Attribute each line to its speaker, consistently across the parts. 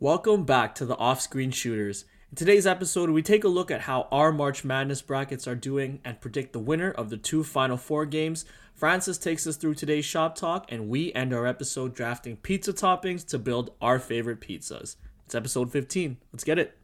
Speaker 1: Welcome back to the Off Screen Shooters. In today's episode, we take a look at how our March Madness brackets are doing and predict the winner of the two Final Four games. Francis takes us through today's shop talk, and we end our episode drafting pizza toppings to build our favorite pizzas. It's episode 15. Let's get it.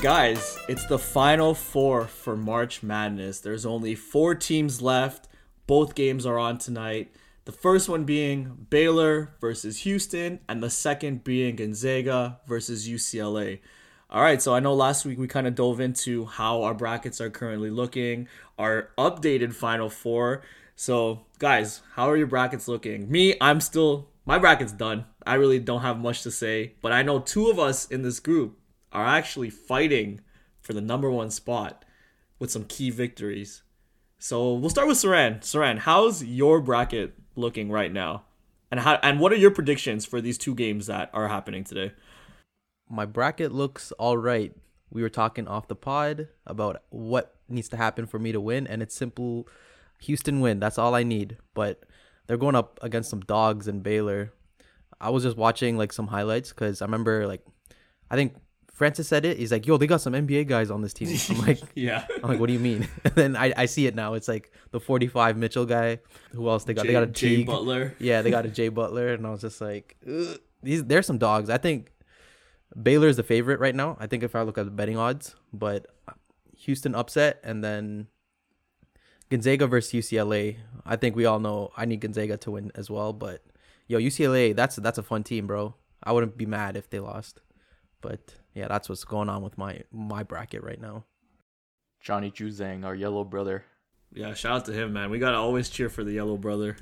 Speaker 1: Guys, it's the final four for March Madness. There's only four teams left. Both games are on tonight. The first one being Baylor versus Houston, and the second being Gonzaga versus UCLA. All right, so I know last week we kind of dove into how our brackets are currently looking, our updated Final Four. So, guys, how are your brackets looking? Me, I'm still, my bracket's done. I really don't have much to say, but I know two of us in this group are actually fighting for the number one spot with some key victories. So we'll start with Saran. Saran, how's your bracket looking right now? And how and what are your predictions for these two games that are happening today?
Speaker 2: My bracket looks all right. We were talking off the pod about what needs to happen for me to win, and it's simple Houston win. That's all I need. But they're going up against some dogs in Baylor. I was just watching like some highlights because I remember like I think Francis said it. He's like, "Yo, they got some NBA guys on this team." I'm like,
Speaker 1: yeah.
Speaker 2: I'm like, "What do you mean?" And then I, I see it now. It's like the 45 Mitchell guy. Who else they got? they got a
Speaker 1: Jay
Speaker 2: Teague.
Speaker 1: Butler.
Speaker 2: Yeah, they got a Jay Butler, and I was just like, Ugh. these there's some dogs. I think Baylor is the favorite right now. I think if I look at the betting odds, but Houston upset, and then Gonzaga versus UCLA. I think we all know I need Gonzaga to win as well. But yo, UCLA, that's that's a fun team, bro. I wouldn't be mad if they lost. But yeah, that's what's going on with my my bracket right now.
Speaker 3: Johnny Juzang, our yellow brother.
Speaker 1: Yeah, shout out to him, man. We gotta always cheer for the yellow brother.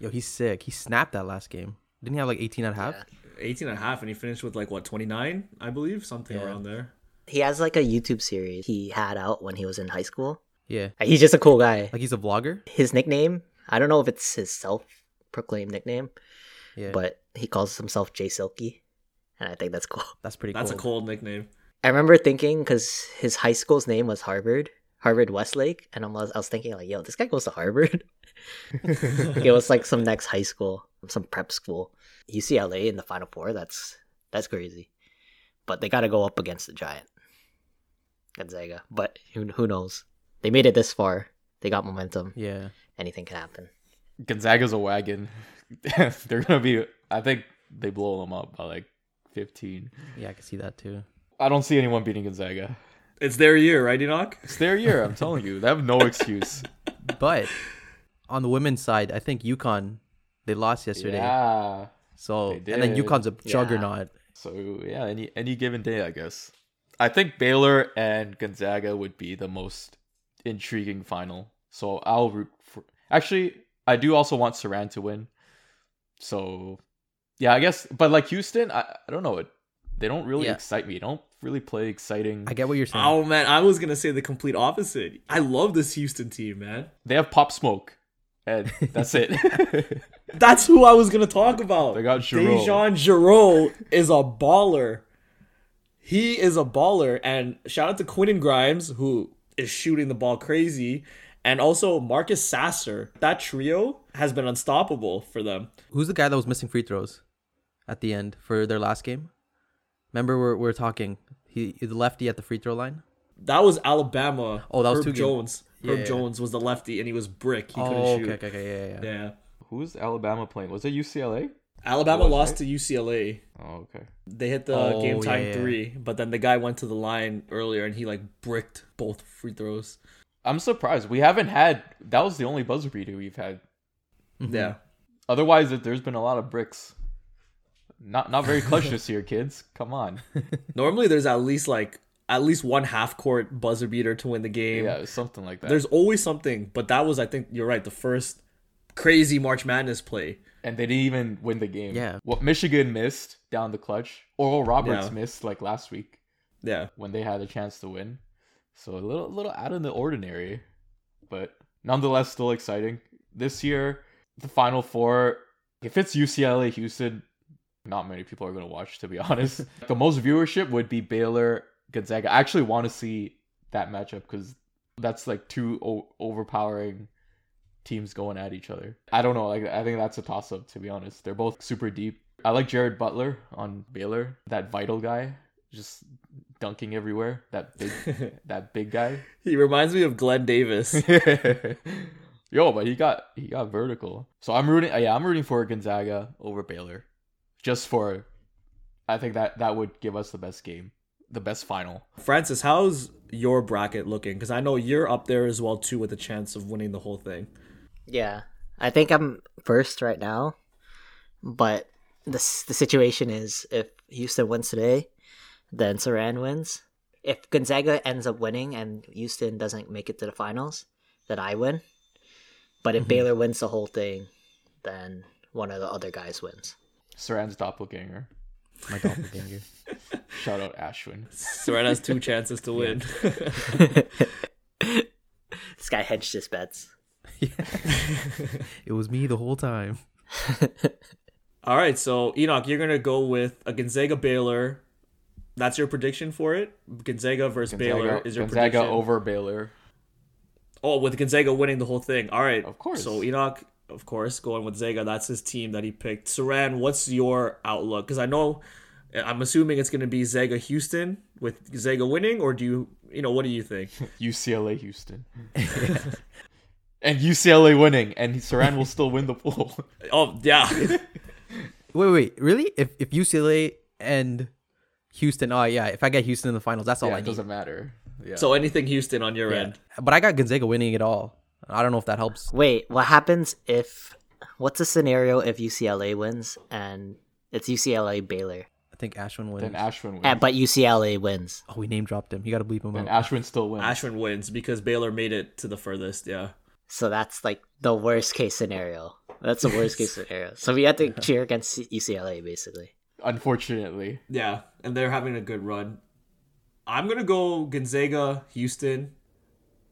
Speaker 2: Yo, he's sick. He snapped that last game. Didn't he have like 18 and a half?
Speaker 4: Yeah.
Speaker 1: 18 and a half, and he finished with like what 29, I believe, something
Speaker 2: Yeah.
Speaker 1: around there.
Speaker 4: He has like a YouTube series he had out when he was in high school.
Speaker 2: Yeah.
Speaker 4: He's just a cool guy.
Speaker 2: Like he's a vlogger?
Speaker 4: His nickname, I don't know if it's his self-proclaimed nickname,
Speaker 2: Yeah.
Speaker 4: but he calls himself Jay Silky, and I think that's cool.
Speaker 2: that's pretty cool.
Speaker 1: That's
Speaker 2: cool.
Speaker 1: a cold nickname.
Speaker 4: I remember thinking because his high school's name was Harvard, Harvard Westlake, and I was I was thinking like, yo, this guy goes to Harvard. it was like some next high school, some prep school. UCLA in the Final Four. That's that's crazy, but they got to go up against the giant Gonzaga. But who who knows? They made it this far. They got momentum.
Speaker 2: Yeah.
Speaker 4: Anything can happen.
Speaker 3: Gonzaga's a wagon. They're gonna be. I think they blow them up by like 15.
Speaker 2: Yeah, I can see that too.
Speaker 3: I don't see anyone beating Gonzaga.
Speaker 1: It's their year, right, Enoch?
Speaker 3: It's their year. I'm telling you, they have no excuse.
Speaker 2: But on the women's side, I think UConn they lost yesterday.
Speaker 3: Yeah.
Speaker 2: So and then
Speaker 3: did.
Speaker 2: UConn's a
Speaker 4: Yeah.
Speaker 2: juggernaut.
Speaker 3: So yeah, any any given day, I guess. I think Baylor and Gonzaga would be the most intriguing final. So I'll root for. Actually, I do also want Saran to win. So yeah, I guess. But like Houston, I, I don't know. It they don't really
Speaker 2: Yeah.
Speaker 3: excite me. They don't really play exciting.
Speaker 2: I get what you're saying.
Speaker 1: Oh man, I was gonna say the complete opposite. I love this Houston team, man.
Speaker 3: They have Pop Smoke, and that's it.
Speaker 1: That's who I was gonna talk about.
Speaker 3: They got Jarreau.
Speaker 1: DeJon Jarreau is a baller. He is a baller, and shout out to Quentin Grimes who is shooting the ball crazy, and also Marcus Sasser. That trio has been unstoppable for them.
Speaker 2: Who's the guy that was missing free throws at the end for their last game? Remember we're we're talking. He the lefty at the free throw line.
Speaker 1: That was Alabama.
Speaker 2: Oh, that was
Speaker 1: Herb
Speaker 2: two games.
Speaker 1: Jones. Herb
Speaker 2: Yeah.
Speaker 1: Jones was the lefty, and he was brick. He oh, couldn't
Speaker 2: oh,
Speaker 1: shoot.
Speaker 2: okay, okay, okay, yeah, yeah.
Speaker 1: Yeah.
Speaker 3: Who's Alabama playing? Was it UCLA?
Speaker 1: Alabama
Speaker 3: Was
Speaker 1: lost
Speaker 3: it?
Speaker 1: to UCLA.
Speaker 3: Oh, okay.
Speaker 1: They hit the
Speaker 2: Oh,
Speaker 1: game
Speaker 2: yeah,
Speaker 1: time
Speaker 2: yeah.
Speaker 1: three, but then the guy went to the line earlier and he like bricked both free throws.
Speaker 3: I'm surprised we haven't had. That was the only buzzer beater we've had.
Speaker 2: Mhm.
Speaker 1: Yeah.
Speaker 3: Otherwise, it- there's been a lot of bricks. Not not very clutch this year, kids. Come on.
Speaker 1: Normally there's at least like at least one half court buzzer beater to win the game.
Speaker 3: Yeah, something like that.
Speaker 1: There's always something, but that was I think you're right, the first crazy March Madness play.
Speaker 3: and they didn't even win the game.
Speaker 2: Yeah.
Speaker 3: What Michigan missed down the clutch, Oral Roberts
Speaker 1: Yeah.
Speaker 3: missed like last week
Speaker 1: Yeah.
Speaker 3: when they had a chance to win. So a little little out of the ordinary, but nonetheless still exciting. this year, the Final Four, if it's UCLA Houston, not many people are going to watch, to be honest. the most viewership would be Baylor Gonzaga. I actually want to see that matchup because that's like two o- overpowering teams going at each other. I don't know. Like I think that's a toss up, to be honest. They're both super deep. I like Jared Butler on Baylor, that Vital guy, just dunking everywhere. That big, that big guy.
Speaker 1: He reminds me of Glen Davis.
Speaker 3: Yo, but he got he got vertical. So I'm rooting. Yeah, I'm rooting for Gonzaga over Baylor, just for. I think that that would give us the best game, the best final.
Speaker 1: Francis, how's your bracket looking? Because I know you're up there as well too, with a chance of winning the whole thing.
Speaker 4: Yeah, I think I'm first right now, but the the situation is if Houston wins today, then Saran wins. If Gonzaga ends up winning and Houston doesn't make it to the finals, then I win. But if mm-hmm. Baylor wins the whole thing, then one of the other guys wins.
Speaker 3: Saran's doppelganger.
Speaker 2: My doppelganger.
Speaker 3: Shout out Ashwin.
Speaker 1: Saran has two chances to win.
Speaker 4: This guy hedged his bets.
Speaker 2: it was me the whole time.
Speaker 1: All right, so Enoch, you're gonna go with a Gonzaga Baylor. That's your prediction for it. Gonzaga versus Baylor is your prediction.
Speaker 3: Gonzaga
Speaker 1: prediction.
Speaker 3: over Baylor.
Speaker 1: Oh, with Gonzaga winning the whole thing. All right,
Speaker 3: Of course.
Speaker 1: So Enoch, of course, going with Zaga. That's his team that he picked. Saran, what's your outlook? Because I know, I'm assuming it's gonna be Zaga Houston with Zaga winning, or do you, you know, what do you think?
Speaker 3: UCLA Houston. and UCLA winning, and Saran will still win the pool.
Speaker 1: oh yeah,
Speaker 2: Wait, wait, really? If if UCLA and Houston, oh yeah, if I get Houston in the finals, that's all
Speaker 3: yeah,
Speaker 2: I
Speaker 3: it
Speaker 2: need.
Speaker 3: doesn't matter. Yeah.
Speaker 1: so anything Houston on your
Speaker 2: Yeah.
Speaker 1: end?
Speaker 2: But I got Gonzaga winning it all. I don't know if that helps.
Speaker 4: Wait, what happens if? What's the scenario if UCLA wins and it's UCLA Baylor,
Speaker 2: I think Ashwin wins.
Speaker 3: then Ashwin wins.
Speaker 4: uh, but UCLA wins?
Speaker 2: oh, we name dropped him. You got to bleep him
Speaker 3: then
Speaker 2: out.
Speaker 3: Ashwin still wins.
Speaker 1: Ashwin wins because Baylor made it to the furthest. Yeah.
Speaker 4: So that's like the worst case scenario. That's the worst case scenario. So we have to cheer against UCLA basically.
Speaker 3: Unfortunately.
Speaker 1: Yeah, and they're having a good run. I'm gonna go Gonzaga, Houston.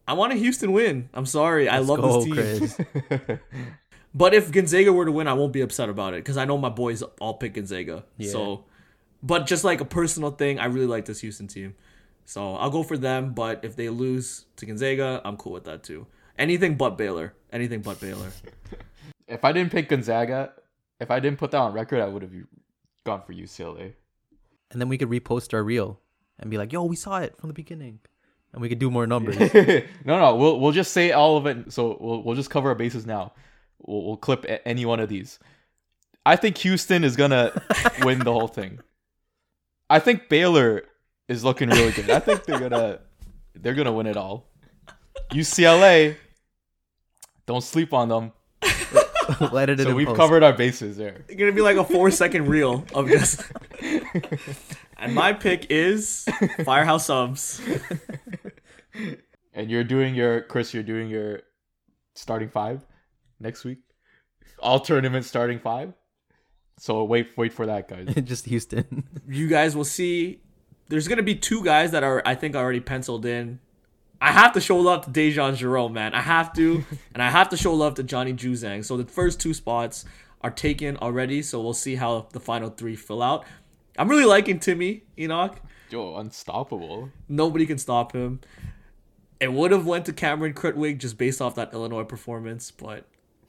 Speaker 1: I want a Houston win. I'm sorry, I
Speaker 2: Let's
Speaker 1: love
Speaker 2: go,
Speaker 1: this team. But if Gonzaga were to win, I won't be upset about it because I know my boys all pick Gonzaga. So, but just like a personal thing, I really like this Houston team. So I'll go for them. But if they lose to Gonzaga, I'm cool with that too. Anything but Baylor. Anything but Baylor.
Speaker 3: if I didn't pick Gonzaga, if I didn't put that on record, I would have gone for UCLA.
Speaker 2: and then we could repost our reel and be like, "Yo, we saw it from the beginning," and we could do more numbers.
Speaker 3: no, no, we'll we'll just say all of it. So we'll we'll just cover our bases now. We'll, we'll clip any one of these. I think Houston is gonna win the whole thing. I think Baylor is looking really good. I think they're gonna they're gonna win it all. UCLA, don't sleep on them.
Speaker 2: Let it.
Speaker 3: So
Speaker 2: in
Speaker 3: we've
Speaker 2: post.
Speaker 3: covered our bases there.
Speaker 1: It's gonna be like a four second reel of just. and my pick is Firehouse Subs.
Speaker 3: And you're doing your Chris. You're doing your starting five next week. All tournament starting five. So wait, wait for that, guys.
Speaker 2: just Houston.
Speaker 1: you guys will see there's gonna be two guys that are I think already penciled in. I have to show love to DeJon Jarreau, man. I have to, and I have to show love to Johnny Juzang. So the first two spots are taken already. So we'll see how the final three fill out. I'm really liking Timme Enoch.
Speaker 3: Yo, unstoppable.
Speaker 1: Nobody can stop him. It would have went to Cameron Krutwig just based off that Illinois performance, but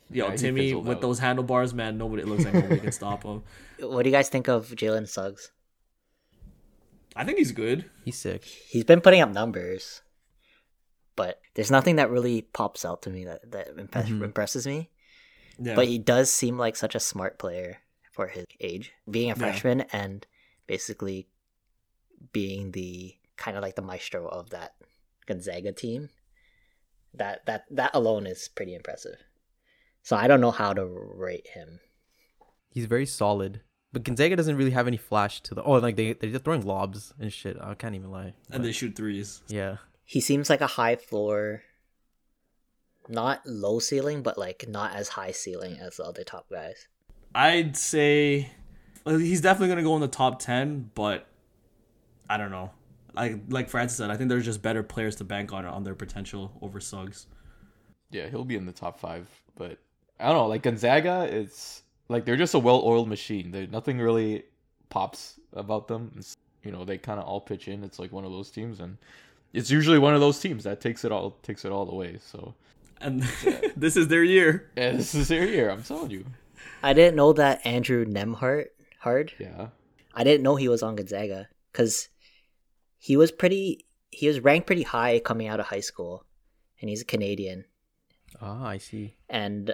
Speaker 1: yo,
Speaker 3: Yeah, Timme
Speaker 1: with
Speaker 3: out.
Speaker 1: those handlebars, man, nobody it looks like nobody can stop him.
Speaker 4: What do you guys think of Jalen Suggs?
Speaker 1: I think he's good.
Speaker 2: He's sick.
Speaker 4: He's been putting up numbers, but there's nothing that really pops out to me that that impress- mm-hmm. impresses me.
Speaker 1: Yeah.
Speaker 4: But he does seem like such a smart player for his age, being a
Speaker 1: Yeah.
Speaker 4: freshman and basically being the kind of like the maestro of that Gonzaga team. That that that alone is pretty impressive. So I don't know how to rate him.
Speaker 2: He's very solid. But Gonzaga doesn't really have any flash to the. Oh, like they they're throwing lobs and shit. I can't even lie.
Speaker 1: and they shoot threes.
Speaker 2: Yeah.
Speaker 4: He seems like a high floor, not low ceiling, but like not as high ceiling as the other top guys.
Speaker 1: I'd say well, he's definitely gonna go in the top ten, but I don't know. Like like Francis said, I think there's just better players to bank on on their potential over Suggs.
Speaker 3: Yeah, he'll be in the top five. But I don't know, like Gonzaga, it's like they're just a well-oiled machine. There nothing really pops about them. It's, you know, they kind of all pitch in. It's like one of those teams, and it's usually one of those teams that takes it all takes it all the way. So
Speaker 1: And this is their year.
Speaker 3: yeah, this is their year. I'm telling you.
Speaker 4: I didn't know that Andrew Nembhard hard.
Speaker 3: Yeah.
Speaker 4: I didn't know he was on Gonzaga because he was pretty. He was ranked pretty high coming out of high school, and he's a Canadian.
Speaker 2: Ah, I see.
Speaker 4: And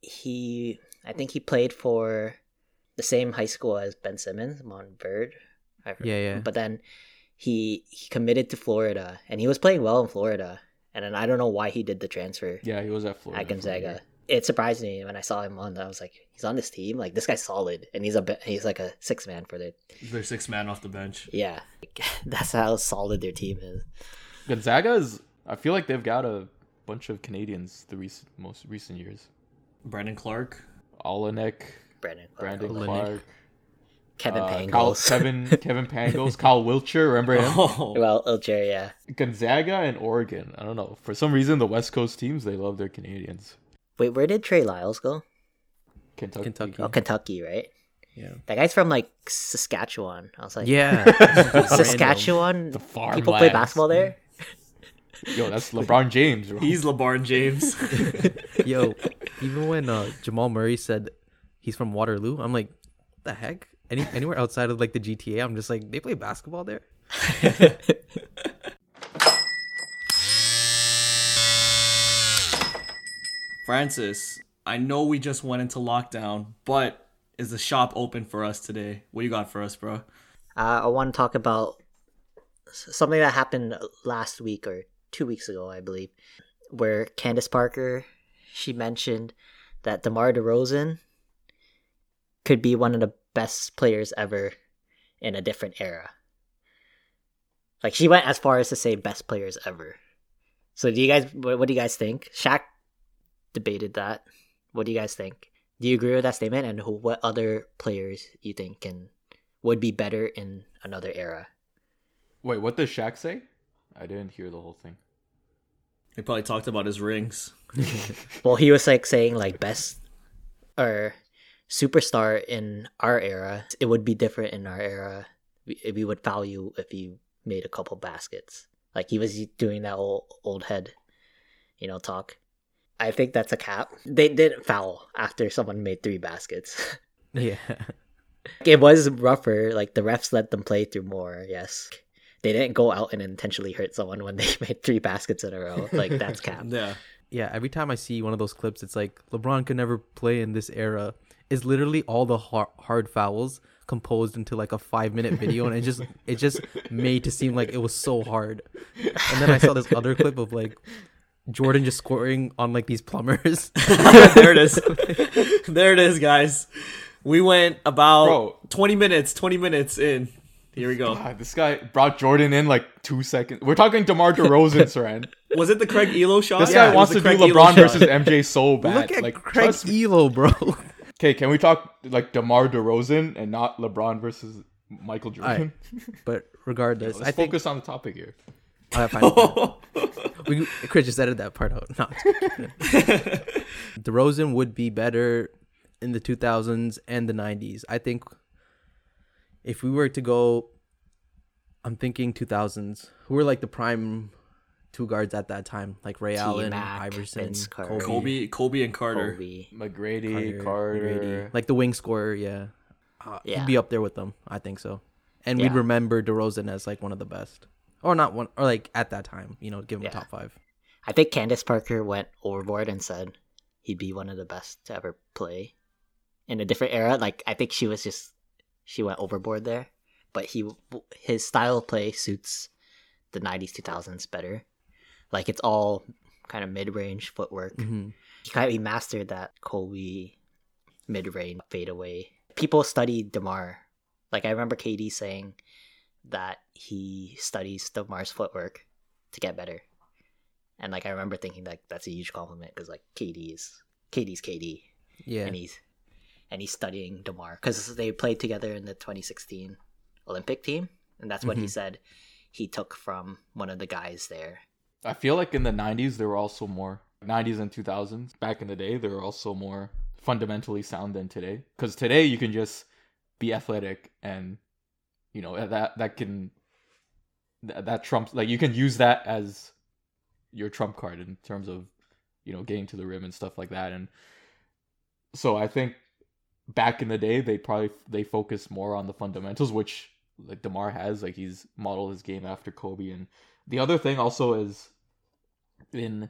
Speaker 4: he, I think he played for the same high school as Ben Simmons, Montverde. I.
Speaker 2: Yeah, yeah.
Speaker 4: But then he he committed to Florida, and he was playing well in Florida. And then I don't know why he did the transfer
Speaker 3: Yeah, he was at Florida.
Speaker 4: at Gonzaga.
Speaker 3: year.
Speaker 4: It surprised me when I saw him on. I was like, he's on this team. Like this guy's solid, and he's a he's like a six man for the
Speaker 1: Their six man off the bench.
Speaker 4: yeah. That's how solid their team is.
Speaker 3: Gonzaga is. I feel like they've got a bunch of Canadians the recent most recent years.
Speaker 1: Brandon Clark.
Speaker 3: Olynyk,
Speaker 4: Brandon, Clark,
Speaker 3: Brandon
Speaker 2: Olynyk.
Speaker 3: Clark,
Speaker 4: Kevin
Speaker 3: uh,
Speaker 4: Pangos.
Speaker 3: Kyle, Kevin Kevin Pangos, Kyle Wiltjer. Remember him?
Speaker 1: Oh,
Speaker 4: well, Ilcher, yeah.
Speaker 3: Gonzaga and Oregon. I don't know. For some reason, the West Coast teams they love their Canadians.
Speaker 4: Wait, where did Trey Lyles go?
Speaker 3: Kentucky.
Speaker 2: Kentucky.
Speaker 4: Oh, Kentucky, right?
Speaker 2: Yeah.
Speaker 4: That guy's from like Saskatchewan. I was like,
Speaker 2: Yeah.
Speaker 4: Saskatchewan.
Speaker 3: The farmlands.
Speaker 4: People play basketball there.
Speaker 3: Yo, that's LeBron James. Bro.
Speaker 1: he's LeBron James.
Speaker 2: Yo, even when uh, Jamal Murray said he's from Waterloo, I'm like, the heck? Any anywhere outside of like the GTA, I'm just like, they play basketball there.
Speaker 1: Francis, I know we just went into lockdown, but is the shop open for us today? What you got for us, bro?
Speaker 4: Uh, I want to talk about something that happened last week or two weeks ago, I believe, where Candace Parker she mentioned that DeMar DeRozan could be one of the best players ever in a different era. Like she went as far as to say best players ever. So do you guys what, what do you guys think? Shaq debated that. What do you guys think? Do you agree with that statement and who what other players you think can would be better in another era?
Speaker 3: Wait, what does Shaq say? I didn't hear the whole thing.
Speaker 1: He probably talked about his rings.
Speaker 4: Well, he was like saying like best or superstar in our era. It would be different in our era. We, we would you if he made a couple baskets. Like he was doing that old old head, you know, talk. I think that's a cap. They didn't foul after someone made three baskets.
Speaker 2: Yeah.
Speaker 4: it was rougher. Like the refs let them play through more. Yes, they didn't go out and intentionally hurt someone when they made three baskets in a row. Like that's cap.
Speaker 1: Yeah.
Speaker 2: Yeah, every time I see one of those clips, it's like LeBron could never play in this era. Is literally all the har- hard fouls composed into like a five minute video, and it just it just made to seem like it was so hard. And then I saw this other clip of like Jordan just scoring on like these plumbers.
Speaker 1: there it is. there it is, guys. We went about
Speaker 3: Bro.
Speaker 1: 20 minutes, 20 minutes in. Here we go.
Speaker 3: God, this guy brought Jordan in like two seconds. We're talking DeMar DeRozan, Saran.
Speaker 1: Was it the Craig Ehlo shot?
Speaker 3: This
Speaker 1: Yeah,
Speaker 3: guy
Speaker 1: it
Speaker 3: wants
Speaker 1: was
Speaker 3: to
Speaker 1: the
Speaker 3: do
Speaker 1: Craig Ehlo
Speaker 3: LeBron
Speaker 1: shot.
Speaker 3: versus MJ so bad.
Speaker 2: Look at
Speaker 3: like,
Speaker 2: Craig
Speaker 3: trust.
Speaker 2: Ehlo, bro.
Speaker 3: Okay, can we talk like DeMar DeRozan and not LeBron versus Michael Jordan?
Speaker 2: but regardless,
Speaker 3: Let's
Speaker 2: I think
Speaker 3: focus on the topic here.
Speaker 2: Oh, Alright, fine. we Chris just edited that part out. No, it's- DeRozan would be better in the 2000s and the 90s. I think if we were to go, I'm thinking 2000s. Who were like the prime two guards at that time? Like Ray Allen,
Speaker 4: T-Mac,
Speaker 2: Iverson, Kobe,
Speaker 1: Kobe, Kobe and Carter.
Speaker 4: Kobe.
Speaker 3: McGrady,
Speaker 2: Carter,
Speaker 3: Carter.
Speaker 2: McGrady. like the wing scorer. Yeah, uh,
Speaker 4: Yeah.
Speaker 2: he'd be up there with them. I think so. And
Speaker 4: Yeah.
Speaker 2: we'd remember DeRozan as like one of the best, or not one, or like at that time, you know, give him
Speaker 4: Yeah.
Speaker 2: top five.
Speaker 4: I think Candace Parker went overboard and said he'd be one of the best to ever play in a different era. Like I think she was just she went overboard there, but he his style of play suits the '90s 2000s better. Like it's all kind of mid range footwork.
Speaker 2: hmm
Speaker 4: He kind of he mastered that Kobe mid range fadeaway. People study Demar. Like I remember KD saying that he studies Demar's footwork to get better. And like I remember thinking like that's a huge compliment because like KD is KD's KD
Speaker 2: Yeah.
Speaker 4: and he's and he's studying Demar because they played together in the 2016 Olympic team, and that's what he
Speaker 2: Mhm.
Speaker 4: said he took from one of the guys there.
Speaker 3: I feel like in the '90s there were also more. 90s and 2000s back in the day they were also more fundamentally sound than today. Because today you can just be athletic and you know that that can that, that trumps like you can use that as your trump card in terms of you know getting to the rim and stuff like that. And so i think back in the day they probably they focused more on the fundamentals which like demar has like he's modeled his game after kobe and the other thing also is in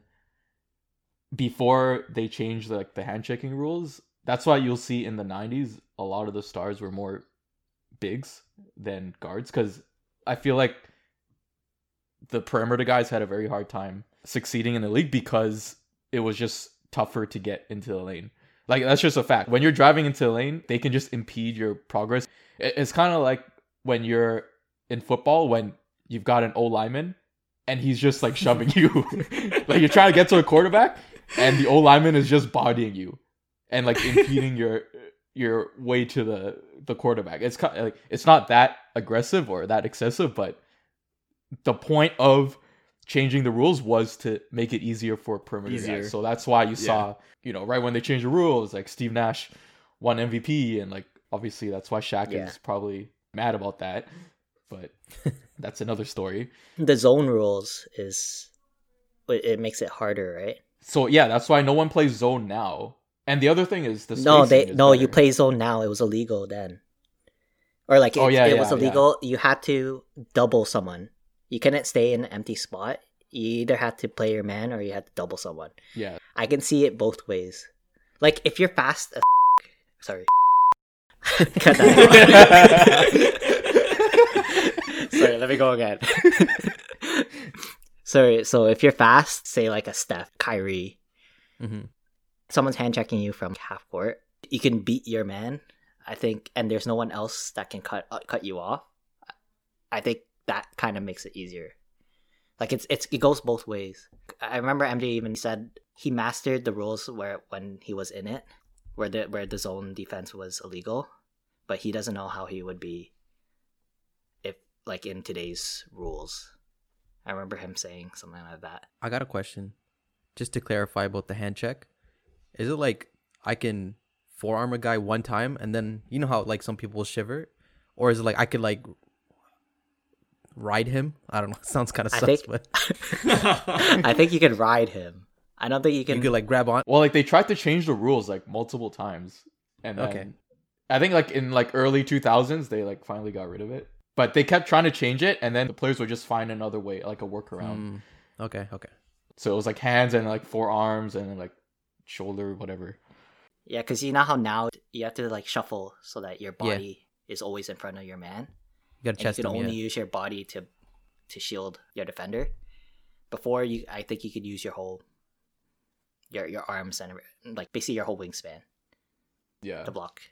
Speaker 3: before they changed like the hand checking rules that's why you'll see in the 90s a lot of the stars were more bigs than guards because i feel like the perimeter guys had a very hard time succeeding in the league because it was just tougher to get into the lane. Like that's just a fact. When you're driving into the lane they can just impede your progress. It's kind of like when you're in football when you've got an old lineman and he's just like shoving you. like you're trying to get to a quarterback and the O lineman is just bodying you and like impeding your your way to the the quarterback. It's kind of, like it's not that aggressive or that excessive, but the point of changing the rules was to make it easier for perimeter
Speaker 1: Easier.
Speaker 3: guys. So that's why you saw, you know, right when they changed the rules, like Steve Nash won MVP and like obviously that's why Shaq
Speaker 4: Yeah.
Speaker 3: is probably mad about that. But that's another story.
Speaker 4: The zone rules is it it makes it harder, right?
Speaker 3: So yeah, that's why no one plays zone now. And the other thing is the
Speaker 4: No, they no, you play zone now. It was illegal then, or like oh, it,
Speaker 3: Oh, yeah,
Speaker 4: it
Speaker 3: yeah,
Speaker 4: was
Speaker 3: yeah.
Speaker 4: illegal. You had to double someone. You couldn't stay in an empty spot. You either had to play your man or you had to double someone.
Speaker 3: Yeah.
Speaker 4: I can see it both ways. Like if you're fast, as sorry. Cut that out. sorry, let me go again. sorry, so if you're fast, say like a Steph, Kyrie,
Speaker 2: hmm
Speaker 4: someone's hand checking you from half court, you can beat your man. I think, and there's no one else that can cut uh, cut you off. I think that kind of makes it easier. Like it's it's it goes both ways. I remember MJ even said he mastered the rules where when he was in it, where the where the zone defense was illegal, but he doesn't know how he would be like in today's rules. I remember him saying something like that.
Speaker 2: I got a question, just to clarify about the hand check. Is it like I can forearm a guy one time and then you know how like some people shiver, or is it like I could like ride him? I don't know. It sounds kind of
Speaker 4: I
Speaker 2: sus,
Speaker 4: think-
Speaker 2: but
Speaker 4: I think you can ride him. I don't think you can.
Speaker 2: you could like grab on.
Speaker 3: Well, like they tried to change the rules like multiple times, and then
Speaker 2: Okay.
Speaker 3: I think like in like early two thousands they like finally got rid of it. But they kept trying to change it, and then the players would just find another way, like a workaround.
Speaker 2: Mm, okay, okay.
Speaker 3: So it was like hands and like forearms and like shoulder, whatever.
Speaker 4: Yeah, because you know how now you have to like shuffle so that your body is always in front of your man,
Speaker 2: You gotta
Speaker 4: and
Speaker 2: chest
Speaker 4: you can only
Speaker 2: Yeah.
Speaker 4: use your body to to shield your defender. Before you, I think you could use your whole your your arms and like basically your whole wingspan
Speaker 3: Yeah.
Speaker 4: to block.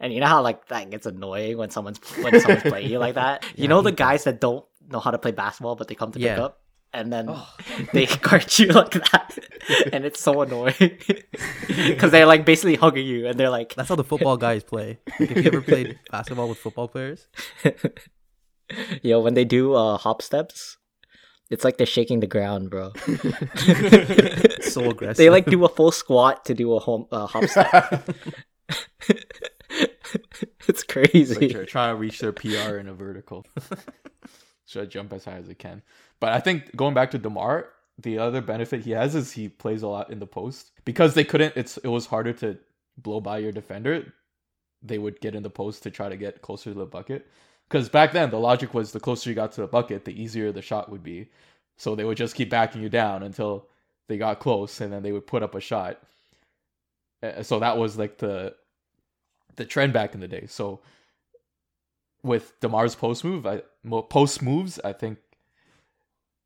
Speaker 4: And you know how like that gets annoying when someone's when someone's playing you like that. You
Speaker 2: Yeah,
Speaker 4: know the guys that don't know how to play basketball, but they come to pick up, and then
Speaker 3: Oh.
Speaker 4: they guard you like that, and it's so annoying because they're like basically hugging you, and they're like,
Speaker 2: That's how the football guys play. Like, if you ever played basketball with football players,
Speaker 4: yo, when they do uh, hop steps, it's like they're shaking the ground, bro.
Speaker 2: so aggressive.
Speaker 4: they like do a full squat to do a home uh, hop step. it's crazy.
Speaker 3: they're trying to reach their PR in a vertical. Should I jump as high as I can. But I think going back to Demar, the other benefit he has is he plays a lot in the post because they couldn't. It's it was harder to blow by your defender. They would get in the post to try to get closer to the bucket. Because back then the logic was the closer you got to the bucket, the easier the shot would be. So they would just keep backing you down until they got close, and then they would put up a shot. So that was like the the trend back in the day. So with Demar's post move, I post moves, I think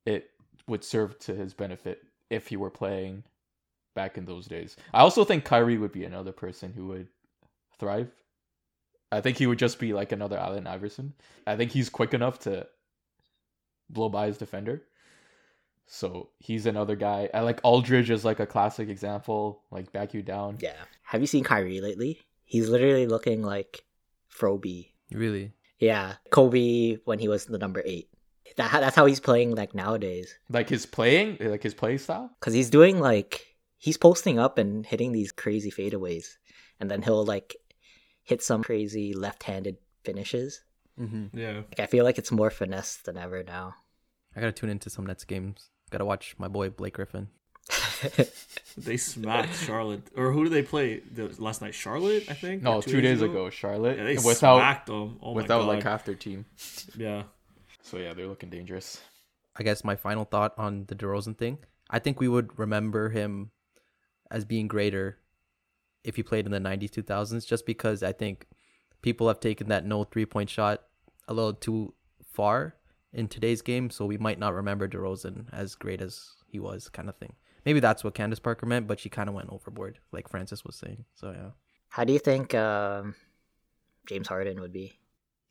Speaker 3: it would serve to his benefit if he were playing back in those days. I also think Kyrie would be another person who would thrive. I think he would just be like another Allen Iverson. I think he's quick enough to blow by his defender. So he's another guy. I like Aldridge is like a classic example, like back you down.
Speaker 4: Yeah. Have you seen Kyrie lately? He's literally looking like Froby.
Speaker 2: really.
Speaker 4: Yeah, Kobe when he was the number eight. That that's how he's playing like nowadays.
Speaker 3: Like his playing, like his play style.
Speaker 4: Cause he's doing like he's posting up and hitting these crazy fadeaways, and then he'll like hit some crazy left-handed finishes.
Speaker 2: Mm-hmm.
Speaker 1: Yeah.
Speaker 4: Like I feel like it's more finesse than ever now.
Speaker 2: I gotta tune into some Nets games. Gotta watch my boy Blake Griffin.
Speaker 1: They smacked Charlotte. Or who did they play the, last night? Charlotte, I think?
Speaker 3: No,
Speaker 1: Or
Speaker 3: two, days ago, Charlotte
Speaker 1: Yeah, they
Speaker 3: without
Speaker 1: smacked them. Oh
Speaker 3: without like half their team.
Speaker 1: yeah.
Speaker 3: So yeah, they're looking dangerous.
Speaker 2: I guess my final thought on the DeRozan thing. I think we would remember him as being greater if he played in the 90s, 2000s, just because I think people have taken that no three point shot a little too far in today's game, so we might not remember DeRozan as great as he was, kind of thing. Maybe that's what Candace Parker meant, but she kind of went overboard, like Francis was saying. So yeah,
Speaker 4: How do you think um, James Harden would be?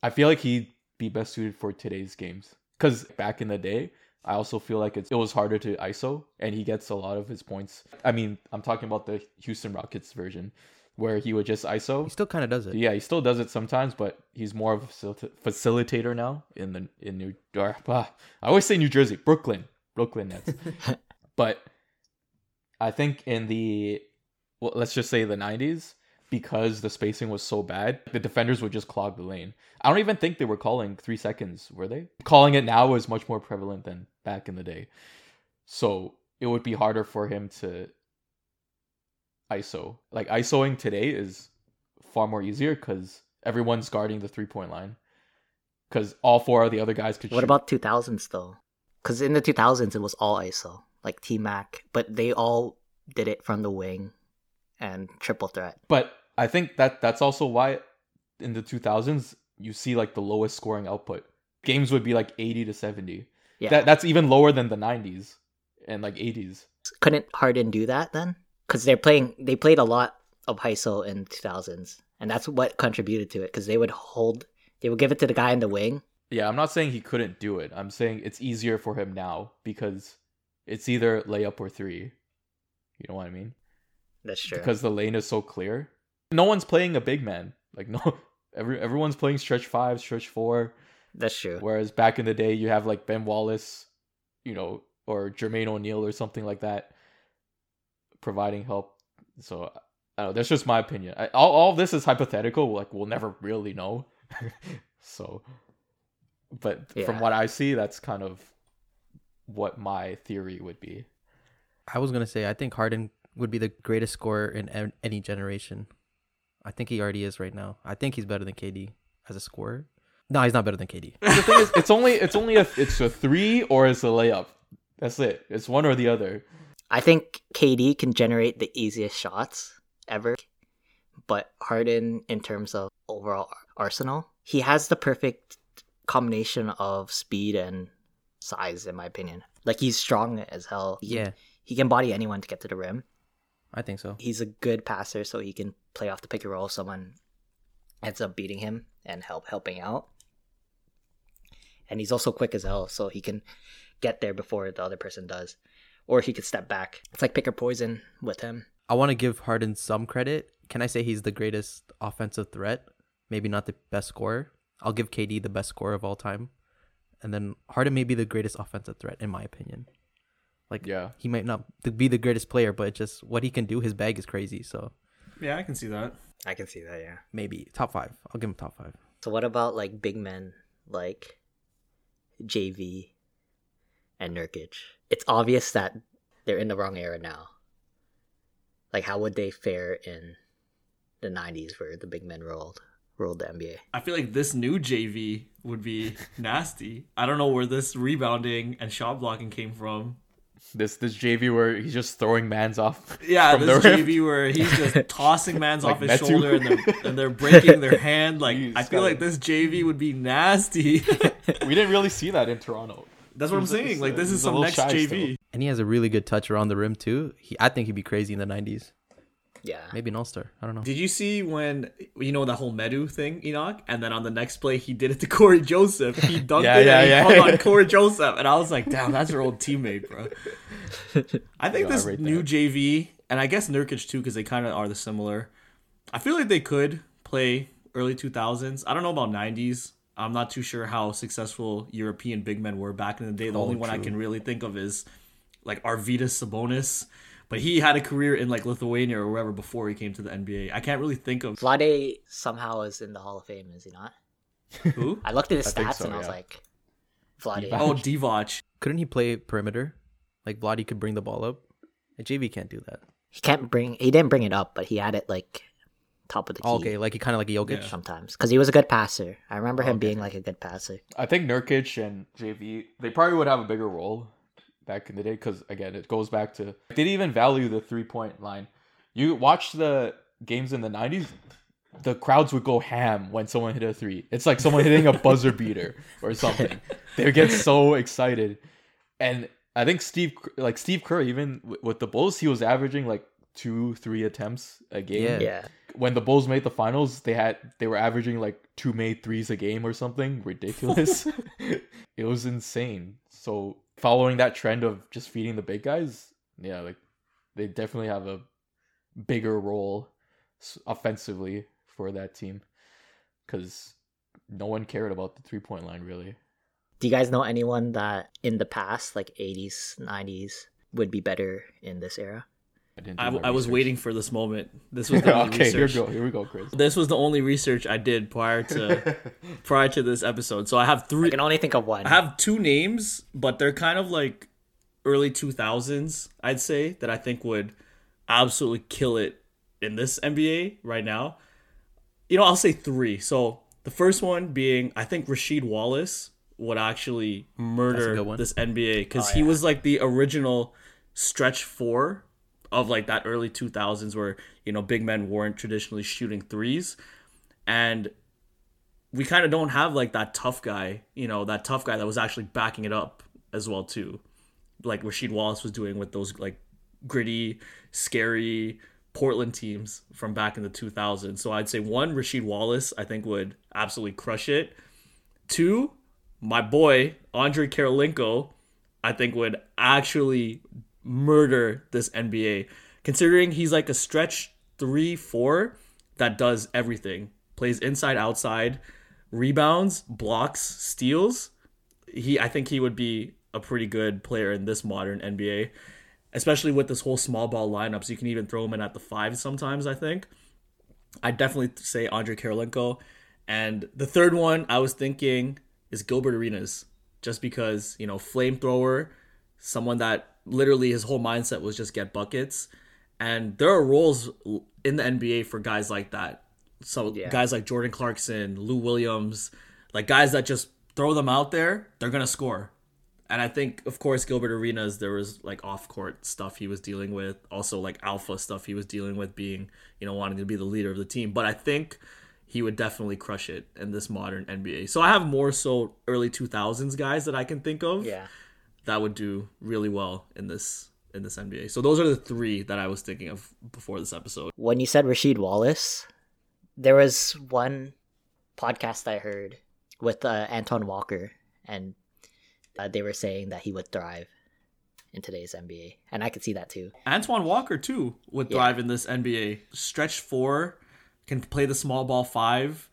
Speaker 3: I feel like he'd be best suited for today's games. Because back in the day, I also feel like it's, it was harder to ISO, and he gets a lot of his points. I mean, I'm talking about the Houston Rockets version, where he would just ISO.
Speaker 2: he still kind of does it.
Speaker 3: Yeah, he still does it sometimes, but he's more of a facilita- facilitator now in the in New. Or, ah, I always say New Jersey, Brooklyn, Brooklyn Nets. but I think in the well, let's just say the '90s, because the spacing was so bad, the defenders would just clog the lane. I don't even think they were calling three seconds, were they? Calling it now is much more prevalent than back in the day, so it would be harder for him to ISO. Like ISOing today is far more easier because everyone's guarding the three point line. Because all four of the other guys could.
Speaker 4: What
Speaker 3: shoot.
Speaker 4: about 2000s though? Because in the 2000s it was all ISO, like T Mac, but they all did it from the wing and triple threat.
Speaker 3: But I think that that's also why in the 2000s you see like the lowest scoring output. Games would be like 80 to 70.
Speaker 4: Yeah,
Speaker 3: That that's even lower than the 90s and like 80s.
Speaker 4: couldn't Harden do that then? Because they're playing, they played a lot of ISO in 2000s, and that's what contributed to it. Because they would hold, they would give it to the guy in the wing.
Speaker 3: Yeah, I'm not saying he couldn't do it. I'm saying it's easier for him now because it's either layup or three. You know what I mean?
Speaker 4: That's true.
Speaker 3: because the lane is so clear. No one's playing a big man. Like no, every everyone's playing stretch five, stretch four.
Speaker 4: that's true.
Speaker 3: Whereas back in the day, you have like Ben Wallace, you know, or Jermaine O'Neal or something like that, providing help. So I don't know. That's just my opinion. I, all all of this is hypothetical. Like we'll never really know. so, but from what I see, that's kind of what my theory would be.
Speaker 2: I was gonna say I think Harden would be the greatest scorer in any generation. I think he already is right now. I think he's better than KD as a scorer. No, he's not better than KD.
Speaker 3: the thing is, it's only it's only a it's a three or it's a layup. That's it. It's one or the other.
Speaker 4: I think KD can generate the easiest shots ever, but Harden, in terms of overall arsenal, he has the perfect combination of speed and size, in my opinion. Like he's strong as hell. He,
Speaker 2: Yeah,
Speaker 4: he can body anyone to get to the rim.
Speaker 2: I think so.
Speaker 4: He's a good passer, so he can play off the pick and roll. if Someone ends up beating him and help helping out. And he's also quick as hell, so he can get there before the other person does, or he could step back. It's like pick or poison with him.
Speaker 2: I want to give Harden some credit. Can I say he's the greatest offensive threat? Maybe not the best scorer. I'll give KD the best scorer of all time, and then Harden may be the greatest offensive threat in my opinion. Like,
Speaker 3: Yeah.
Speaker 2: he might not be the greatest player, but just what he can do, his bag is crazy. So
Speaker 1: Yeah, I can see that.
Speaker 4: I can see that, yeah.
Speaker 2: maybe top five. I'll give him top five.
Speaker 4: So what about like big men like JV and Nurkic? It's obvious that they're in the wrong era now. Like how would they fare in the '90s where the big men rolled ruled the NBA?
Speaker 1: I feel like this new JV would be nasty. I don't know where this rebounding and shot blocking came from.
Speaker 3: This this JV where he's just throwing mans off.
Speaker 1: Yeah,
Speaker 3: from
Speaker 1: this
Speaker 3: the.
Speaker 1: JV where he's just tossing man's
Speaker 3: Like
Speaker 1: off his
Speaker 3: Metu.
Speaker 1: shoulder and they're, and they're breaking their hand. Like
Speaker 3: You
Speaker 1: I feel
Speaker 3: gotta-
Speaker 1: like this JV would be nasty.
Speaker 3: We didn't really see that in Toronto.
Speaker 1: That's what I'm saying. Like this is some next
Speaker 3: shy
Speaker 1: JV.
Speaker 2: And he has a really good touch around the rim too. He, I think he'd be crazy in the '90s.
Speaker 4: Yeah.
Speaker 2: Maybe an All Star. I don't know.
Speaker 1: Did you see when you know that whole Metu thing, Enoch? And then on the next play, he did it to Cory Joseph. He dunked
Speaker 3: Yeah,
Speaker 1: it
Speaker 3: yeah,
Speaker 1: and he hung on Cory Joseph, and I was like, "Damn, that's your old teammate, bro." I think this
Speaker 3: rate
Speaker 1: new
Speaker 3: that.
Speaker 1: JV, and I guess Nurkic too, because they kind of are the similar. I feel like they could play early two thousands. I don't know about nineties. I'm not too sure how successful European big men were back in the day. The
Speaker 3: Oh,
Speaker 1: only one I can really think of is like Arvydas Sabonis, but he had a career in like Lithuania or wherever before he came to the NBA. I can't really think of
Speaker 4: Vlade somehow is in the Hall of Fame, is he not?
Speaker 1: who.
Speaker 4: I looked at his
Speaker 3: I
Speaker 4: stats
Speaker 3: so,
Speaker 4: and I was like, Vlade.
Speaker 1: Oh, Divac.
Speaker 2: Couldn't he play perimeter? Like Vladi could bring the ball up. And JV can't do that.
Speaker 4: He can't bring. He didn't bring it up, but he had it like top of the key
Speaker 2: Oh, okay, like he kind of like a Jokic.
Speaker 1: Yeah.
Speaker 4: sometimes because he was a good passer. I remember him
Speaker 2: Okay.
Speaker 4: being like a good passer.
Speaker 3: I think Nurkic and JV they probably would have a bigger role back in the day because again it goes back to they didn't even value the three point line. You watch the games in the nineties, the crowds would go ham when someone hit a three. It's like someone hitting a buzzer beater or something. They would get so excited, and I think Steve like Steve Kerr even with the Bulls he was averaging like two three attempts a game
Speaker 2: Yeah.
Speaker 4: Yeah,
Speaker 3: when the Bulls made the finals, they had they were averaging like two made threes a game or something ridiculous. it was insane. So following that trend of just feeding the big guys, yeah, like they definitely have a bigger role offensively for that team because no one cared about the three point line really.
Speaker 4: Do you guys know anyone that in the past, like 80s, 90s, would be better in this era?
Speaker 3: I didn't. do
Speaker 1: I, I was waiting for this moment. This was the only
Speaker 3: okay, here we
Speaker 1: research.
Speaker 3: go. Here we go, Chris.
Speaker 1: This was the only research I did prior to prior to this episode. So I have
Speaker 4: I
Speaker 1: three.
Speaker 4: can only think of one.
Speaker 1: I have two names, but they're kind of like early 2000s, I'd say, that I think would absolutely kill it in this NBA right now. You know, I'll say three. So the first one being, I think Rasheed Wallace would actually murder this NBA because
Speaker 4: Oh,
Speaker 1: he was like the original stretch four of like that early 2000s where, you know, big men weren't traditionally shooting threes. And we kind of don't have like that tough guy, you know, that tough guy that was actually backing it up as well too, like Rasheed Wallace was doing with those like gritty, scary Portland teams from back in the 2000s. So I'd say one, Rasheed Wallace, I think would absolutely crush it. Two, my boy Andre Kirilenko, I think would actually murder this NBA, considering he's like a stretch three four that does everything, plays inside outside, rebounds, blocks, steals. He, I think he would be a pretty good player in this modern NBA, especially with this whole small ball lineup. So you can even throw him in at the five sometimes. I think. I definitely say Andre Kirilenko, and the third one I was thinking is Gilbert Arenas, just because you know flamethrower, someone that literally his whole mindset was just get buckets, and there are roles in the NBA for guys like that. So
Speaker 4: Yeah.
Speaker 1: guys like Jordan Clarkson, Lou Williams, like guys that just throw them out there, they're gonna score. And I think, of course, Gilbert Arenas, there was like off court stuff he was dealing with, also like alpha stuff he was dealing with, being, you know, wanting to be the leader of the team. But I think he would definitely crush it in this modern NBA. So I have more so early 2000s guys that I can think of
Speaker 4: yeah.
Speaker 1: That would do really well in this in this NBA. So those are the three that I was thinking of before this episode.
Speaker 4: When you said Rasheed Wallace, there was one podcast I heard with uh, Antoine Walker, and uh, they were saying that he would thrive in today's NBA, and I could see that too.
Speaker 1: Antoine Walker too would
Speaker 4: Yeah.
Speaker 1: thrive in this NBA. Stretch four, can play the small ball five.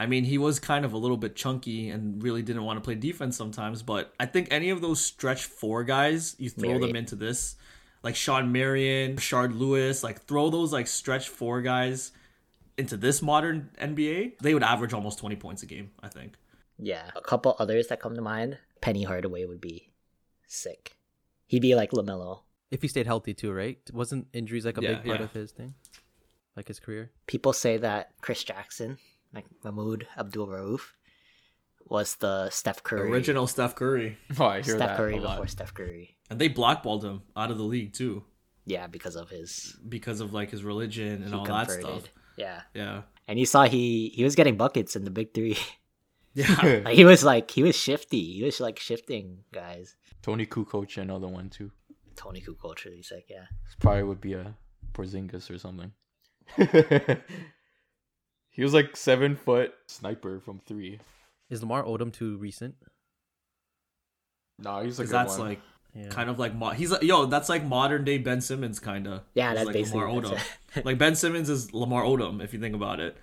Speaker 1: I mean, he was kind of a little bit chunky and really didn't want to play defense sometimes. But I think any of those stretch four guys, you throw them into this, like Shawn Marion, Shard Lewis, like throw those like stretch four guys into this modern NBA, they would average almost twenty points a game. I think.
Speaker 4: Yeah, a couple others that come to mind. Penny Hardaway would be sick. He'd be like Lamelo.
Speaker 2: If he stayed healthy too, right? Wasn't injuries like a
Speaker 1: Yeah,
Speaker 2: big part
Speaker 1: yeah.
Speaker 2: of his thing, like his career?
Speaker 4: People say that Chris Jackson, like Mahmoud Abdul Rauf, was the Steph Curry.
Speaker 1: Original Steph Curry,
Speaker 3: Oh, I hear
Speaker 4: Steph
Speaker 3: that
Speaker 4: Curry
Speaker 3: a lot.
Speaker 4: before Steph Curry.
Speaker 1: and they blackballed him out of the league too
Speaker 4: Yeah, because of his
Speaker 1: because of like his religion and
Speaker 4: he
Speaker 1: all that stuff.
Speaker 4: Yeah,
Speaker 1: Yeah.
Speaker 4: and you saw he he was getting buckets in the big three.
Speaker 1: Yeah.
Speaker 4: like, he was like he was shifty. He was like shifting guys.
Speaker 3: Toni Kukoc, another one too.
Speaker 4: Toni Kukoc really sick. Yeah,
Speaker 3: This probably would be a Porzingis or something. He was like seven foot sniper from three.
Speaker 2: Is Lamar Odom too recent?
Speaker 3: No, he's a
Speaker 1: 'Cause
Speaker 3: good
Speaker 1: that's
Speaker 3: one.
Speaker 1: like
Speaker 2: Yeah.
Speaker 1: kind of like mo- he's like yo that's like modern day Ben Simmons kind of
Speaker 4: yeah, that's
Speaker 1: like
Speaker 4: basically
Speaker 1: Lamar Odom
Speaker 4: it.
Speaker 1: like Ben Simmons is Lamar Odom if you think about it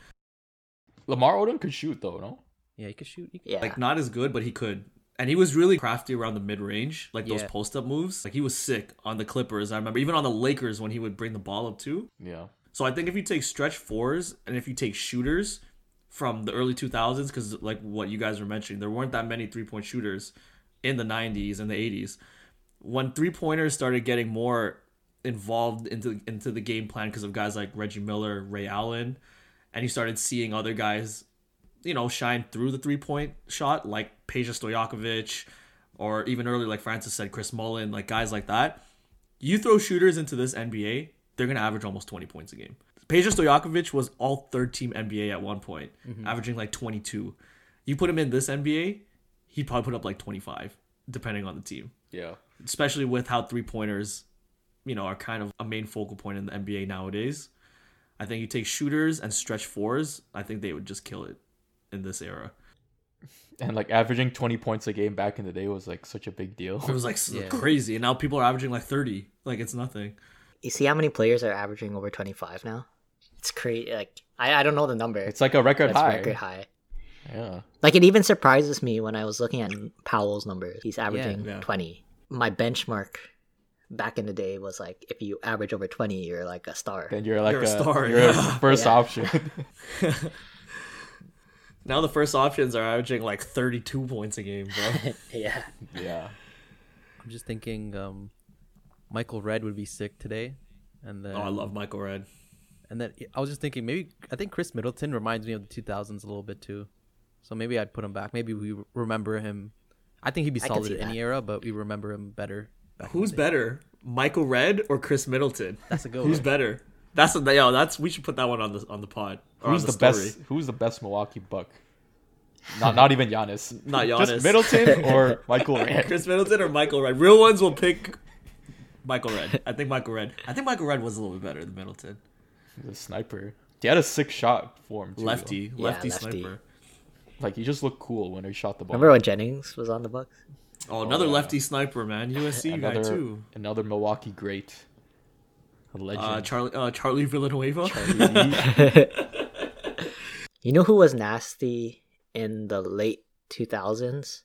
Speaker 3: Lamar Odom could shoot though, no?
Speaker 2: Yeah, he could shoot. He could,
Speaker 4: Yeah.
Speaker 1: Like not as good, but he could. And he was really crafty around the mid range, like those post up moves. Like he was sick on the Clippers. I remember even on the Lakers when he would bring the ball up too.
Speaker 3: Yeah.
Speaker 1: So I think if you take stretch fours and if you take shooters from the early 2000s, because like what you guys were mentioning, there weren't that many three point shooters in the 90s and the 80s. When three pointers started getting more involved into into the game plan because of guys like Reggie Miller, Ray Allen, and you started seeing other guys, you know, shine through the three point shot like Peja Stojakovic, or even earlier like Francis said, Chris Mullin, like guys like that. You throw shooters into this NBA, they're gonna average almost 20 points a game. Peja Stojakovic was all third team NBA at one point, mm-hmm. averaging like 22. You put him in this NBA, he'd probably put up like 25, depending on the team.
Speaker 3: Yeah.
Speaker 1: Especially with how three pointers, you know, are kind of a main focal point in the NBA nowadays. I think you take shooters and stretch fours, I think they would just kill it in this era.
Speaker 3: And like averaging 20 points a game back in the day was like such a big deal.
Speaker 1: It was like
Speaker 2: Yeah.
Speaker 1: crazy, and now people are averaging like 30. Like it's nothing.
Speaker 4: You see how many players are averaging over 25 now? It's crazy. Like I, I don't know the number.
Speaker 3: It's like a record high.
Speaker 4: record high.
Speaker 3: Yeah.
Speaker 4: Like it even surprises me when I was looking at Powell's numbers. He's averaging
Speaker 1: Yeah.
Speaker 4: 20. My benchmark back in the day was like if you average over 20, you're like a star.
Speaker 3: Then you're like
Speaker 1: You're a
Speaker 3: a,
Speaker 1: star,
Speaker 3: You're
Speaker 1: yeah.
Speaker 3: a first
Speaker 4: Yeah.
Speaker 3: option.
Speaker 1: Now the first options are averaging like 32 points a game, bro.
Speaker 4: yeah.
Speaker 3: yeah.
Speaker 2: I'm just thinking, um, Michael Redd would be sick today, and then
Speaker 1: oh, I love Michael Redd.
Speaker 2: And then I was just thinking maybe I think Khris Middleton reminds me of the 2000s a little bit too, so maybe I'd put him back. Maybe we remember him. I think he'd be solid in any era, but we remember him better. back
Speaker 1: Who's better, Michael Redd or Khris Middleton?
Speaker 2: That's a good
Speaker 1: Who's
Speaker 2: one.
Speaker 1: better? That's a yo. That's we should put that one on the on the pod. Or
Speaker 3: Who's
Speaker 1: on
Speaker 3: the,
Speaker 1: the, story.
Speaker 3: best? Who's the best Milwaukee Buck? Not not even Giannis.
Speaker 1: Not Giannis.
Speaker 3: Just Middleton or Michael Redd.
Speaker 1: Khris Middleton or Michael Redd? Real ones will pick Michael Redd. I think Michael Redd. I think Michael Redd was a little bit better than Middleton.
Speaker 3: The sniper. He had a sick shot form. too.
Speaker 1: Lefty,
Speaker 4: Yeah,
Speaker 1: lefty,
Speaker 4: lefty.
Speaker 1: sniper.
Speaker 3: Like he just looked cool when he shot the ball.
Speaker 4: Remember when Jennings was on the Bucks?
Speaker 1: Oh, another
Speaker 3: yeah.
Speaker 1: lefty sniper, man. USC guy
Speaker 3: another
Speaker 1: too.
Speaker 3: another Milwaukee great. A legend.
Speaker 1: Uh, Charlie, uh, Charlie Villanueva.
Speaker 4: You know who was nasty in the late 2000s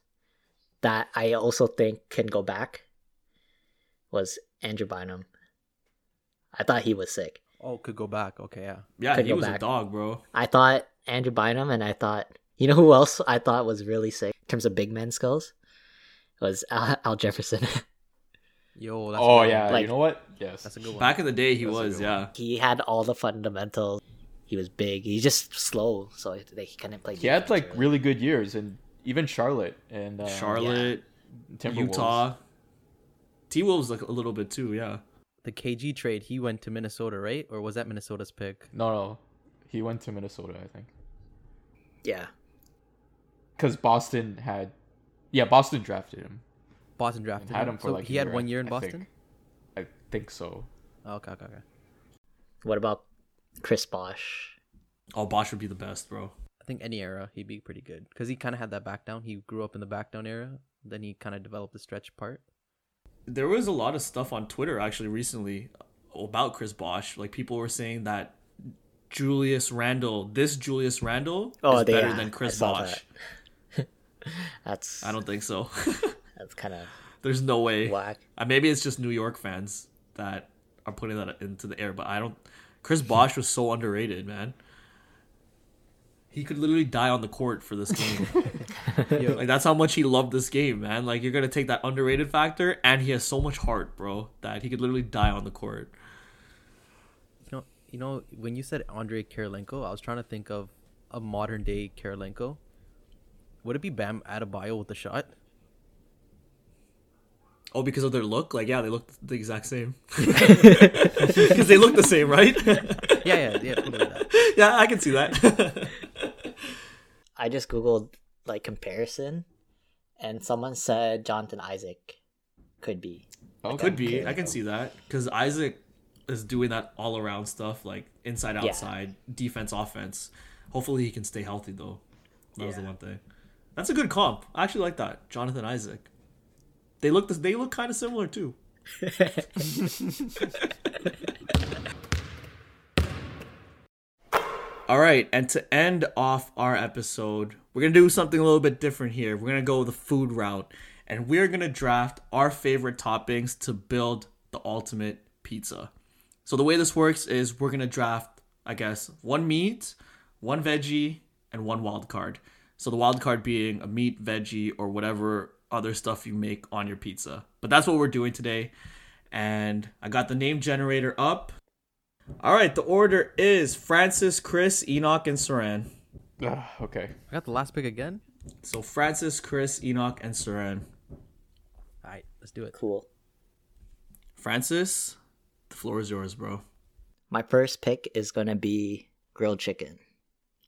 Speaker 4: that I also think can go back? Was Andrew Bynum. I thought he was sick.
Speaker 2: Oh, could go back. Okay, yeah.
Speaker 1: Yeah,
Speaker 4: Could
Speaker 1: he
Speaker 4: go
Speaker 1: was a dog, bro.
Speaker 4: I thought Andrew Bynum, and I thought, you know who else I thought was really sick in terms of big men skills? Was Al, Al Jefferson.
Speaker 2: Yo, that's a
Speaker 3: oh
Speaker 2: good
Speaker 3: yeah,
Speaker 2: one.
Speaker 4: Like-
Speaker 3: you know what? Yes.
Speaker 2: that's a good one.
Speaker 1: Back in the day, he
Speaker 3: That's
Speaker 1: was.
Speaker 3: good
Speaker 1: Yeah.
Speaker 4: he had all the fundamentals. He was big. He's just slow, so they he couldn't play.
Speaker 3: he had like really good years, and even Charlotte and uh,
Speaker 1: Charlotte,
Speaker 3: Timberwolves.
Speaker 1: Utah. T Wolves like a little bit too. Yeah.
Speaker 2: the KG trade, he went to Minnesota, right? Or was that Minnesota's pick?
Speaker 3: No, no, he went to Minnesota, I think,
Speaker 4: Yeah,
Speaker 3: because Boston had, yeah, Boston drafted him.
Speaker 2: Boston drafted
Speaker 3: had
Speaker 2: him.
Speaker 3: him for
Speaker 2: so
Speaker 3: like a
Speaker 2: he had
Speaker 3: year,
Speaker 2: one year in
Speaker 3: I
Speaker 2: Boston.
Speaker 3: think. I think so.
Speaker 2: Oh, okay, okay, okay.
Speaker 4: What about Chris Bosh?
Speaker 1: Oh, Bosh would be the best, bro.
Speaker 2: I think any era he'd be pretty good because he kind of had that back down. He grew up in the back down era. Then he kind of developed the stretch part.
Speaker 1: There was a lot of stuff on Twitter actually recently about Chris Bosh. Like people were saying that Julius Randle, this Julius Randle,
Speaker 4: Oh,
Speaker 1: is
Speaker 4: they-
Speaker 1: better
Speaker 4: yeah,
Speaker 1: than Chris Bosh.
Speaker 4: That's
Speaker 1: I don't think so.
Speaker 4: that's kind of
Speaker 1: There's no way.
Speaker 4: whack.
Speaker 1: Uh, maybe it's just New York fans that are putting that into the air, but I don't. Chris Bosh was so underrated, man. He could literally die on the court for this game. like that's how much he loved this game, man. Like you're gonna take that underrated factor, and he has so much heart, bro, that he could literally die on the court.
Speaker 2: You know, you know when you said Andre Kirilenko, I was trying to think of a modern day Kirilenko. Would it be Bam Adebayo with the shot?
Speaker 1: Oh, because of their look? Like, yeah, they look the exact same. Because they look the same, right?
Speaker 2: Yeah, yeah, yeah. Totally that.
Speaker 1: yeah, I can see that.
Speaker 4: I just googled like comparison, and someone said Jonathan Isaac could be.
Speaker 3: Oh, okay.
Speaker 1: Could be.
Speaker 4: Okay.
Speaker 1: I can see that. Because Isaac is doing that all around stuff, like inside,
Speaker 4: Yeah.
Speaker 1: outside, defense, offense. Hopefully, he can stay healthy, though. That was the one thing. That's a good comp. I actually like that. Jonathan Isaac. They look. They look kind of similar too. All right, and to end off our episode, we're gonna do something a little bit different here. We're gonna go the food route, and we're gonna draft our favorite toppings to build the ultimate pizza. So the way this works is we're gonna draft, I guess, one meat, one veggie, and one wild card. So the wild card being a meat, veggie, or whatever other stuff you make on your pizza. But that's what we're doing today. And I got the name generator up. All right, the order is Francis, Chris, Enoch, and Saran.
Speaker 3: Ugh, okay.
Speaker 2: I got the last pick again.
Speaker 1: So Francis, Chris, Enoch, and Saran.
Speaker 2: All right, let's do it.
Speaker 4: Cool.
Speaker 1: Francis, the floor is yours, bro.
Speaker 4: My first pick is gonna be grilled chicken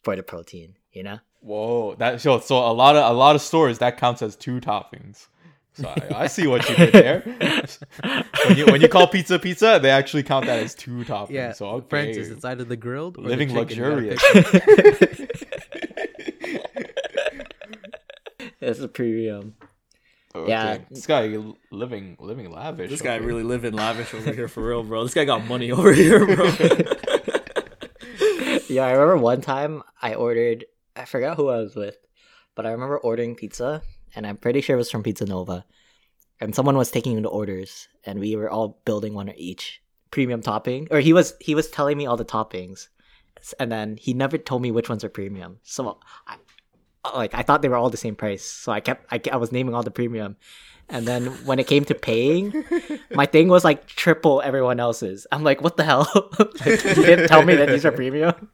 Speaker 4: for the protein. You know.
Speaker 3: Whoa, that so so a lot of a lot of stores that counts as two toppings. So I, I see what you did there. when you when you call pizza pizza, they actually count that as two toppings.
Speaker 2: Yeah.
Speaker 3: So okay.
Speaker 2: Francis, it's either the grilled or
Speaker 3: living
Speaker 2: chicken.
Speaker 3: Luxurious.
Speaker 2: pick.
Speaker 4: It's a premium.
Speaker 3: Okay.
Speaker 4: Yeah.
Speaker 3: this guy living living lavish.
Speaker 1: This guy
Speaker 3: okay.
Speaker 1: really living lavish over here for real, bro. This guy got money over here, bro.
Speaker 4: Yeah, I remember one time I ordered. I forgot who I was with, but I remember ordering pizza, and I'm pretty sure it was from Pizza Nova. And someone was taking the orders, and we were all building one each premium topping. Or he was he was telling me all the toppings, and then he never told me which ones are premium. So I like I thought they were all the same price. So I kept I, I was naming all the premium. And then when it came to paying, my thing was like triple everyone else's. I'm like, what the hell? like, you didn't tell me that these are premium.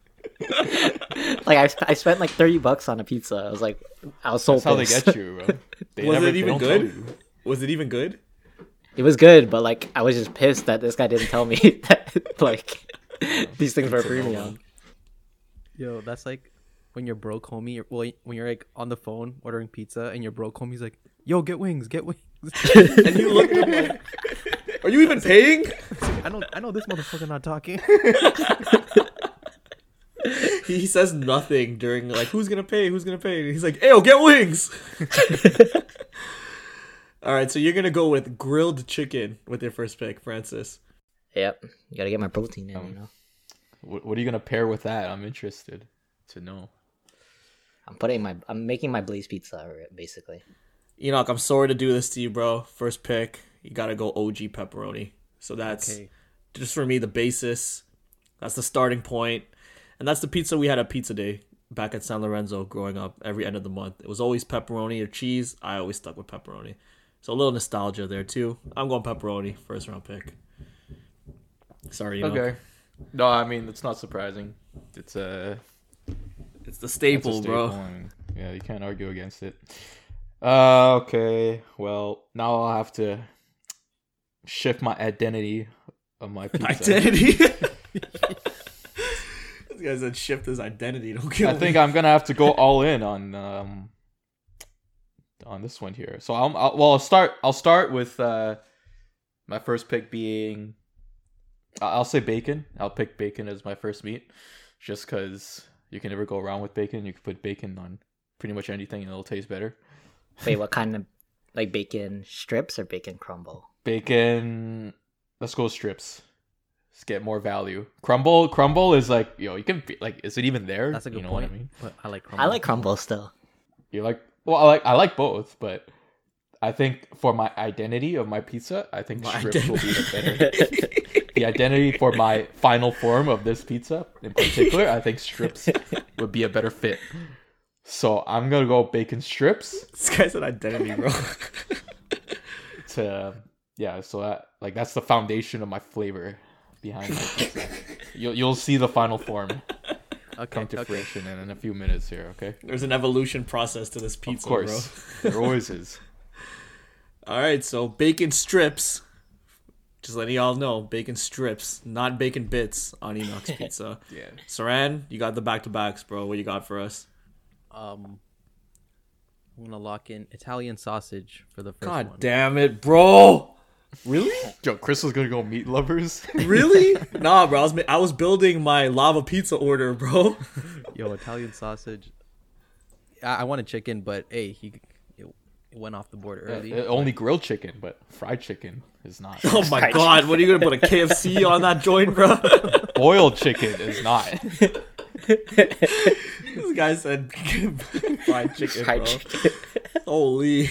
Speaker 4: Like I, I spent like thirty bucks on a pizza. I was like, I was so
Speaker 3: That's how they get you, bro. They
Speaker 1: Was
Speaker 3: never-
Speaker 1: it even good? Was it even good?
Speaker 4: It was good, but like I was just pissed that this guy didn't tell me that like these things were premium.
Speaker 2: Yo, that's like when you're broke homie, or- well, when you're like on the phone ordering pizza and your broke homie's like, "Yo, get wings, get wings."
Speaker 1: And you looked at him like, Are you even paying?
Speaker 2: I know, I know this motherfucker not talking.
Speaker 1: He, he says nothing during like who's gonna pay, who's gonna pay. And he's like, Ayo, get wings. All right, so you're gonna go with grilled chicken with your first pick, Francis.
Speaker 4: Yep, you gotta get my protein in. You um, know,
Speaker 3: What, what are you gonna pair with that? I'm interested to know.
Speaker 4: I'm putting my I'm making my blaze pizza basically.
Speaker 1: Enoch, I'm sorry to do this to you, bro. First pick, you gotta go OG pepperoni. So that's
Speaker 2: Okay.
Speaker 1: just for me the basis. That's the starting point, and that's the pizza we had at Pizza Day back at San Lorenzo growing up. Every end of the month, it was always pepperoni or cheese. I always stuck with pepperoni, so a little nostalgia there too. I'm going pepperoni, first round pick. Sorry.
Speaker 3: Okay. No, I mean it's not surprising. It's a
Speaker 1: it's the
Speaker 3: it's a
Speaker 1: staple, bro.
Speaker 3: yeah, you can't argue against it. Uh, okay. Well, now I'll have to shift my identity of my pizza.
Speaker 1: Identity. this guy said shift his identity. Don't kill
Speaker 3: I think I'm gonna have to go all in on um on this one here. So I'll, I'll well I'll start I'll start with uh my first pick being I- I'll say bacon. I'll pick bacon as my first meat, just because you can never go wrong with bacon. You can put bacon on pretty much anything and it'll taste better.
Speaker 4: Wait, what kind of like bacon strips or bacon crumble?
Speaker 3: Bacon. Let's go strips. Let's get more value. Crumble. Crumble is like yo. You can be- like. Is it even there?
Speaker 2: That's a good
Speaker 3: you know
Speaker 2: point.
Speaker 3: What I mean.
Speaker 2: But I like. crumble.
Speaker 4: I like crumble still.
Speaker 3: You like well, I like I like both, but I think for my identity of my pizza, I think
Speaker 1: My
Speaker 3: strips will be the better. the identity for my final form of this pizza, in particular, I think strips would be a better fit. So I'm gonna go bacon strips
Speaker 1: This guy's an identity, bro.
Speaker 3: to yeah. So that like that's the foundation of my flavor behind the pizza. You'll you'll see the final form
Speaker 2: Okay.
Speaker 3: come to
Speaker 2: okay.
Speaker 3: fruition in, in a few minutes here. Okay,
Speaker 1: There's an evolution process to this pizza,
Speaker 3: of course, there always is.
Speaker 1: All right, so bacon strips. Just letting y'all know, bacon strips, not bacon bits on Enoch's pizza.
Speaker 3: Yeah.
Speaker 1: Saran, you got the back to backs, bro. What you got for us?
Speaker 2: Um, I'm gonna lock in Italian sausage for the first
Speaker 1: God
Speaker 2: one.
Speaker 1: damn it, bro. Really?
Speaker 3: Yo, Chris was gonna go meat lovers.
Speaker 1: Really? nah, bro. I was I was building my lava pizza order, bro.
Speaker 2: Yo, Italian sausage. I, I wanted chicken, but hey, he it, it went off the board early.
Speaker 3: Uh, only grilled chicken, but fried chicken is not.
Speaker 1: Oh my god, what are you gonna put a KFC on that joint, bro?
Speaker 3: Boiled chicken is not.
Speaker 1: this guy said fried chicken,
Speaker 4: Fried
Speaker 1: bro.
Speaker 4: chicken.
Speaker 1: Holy.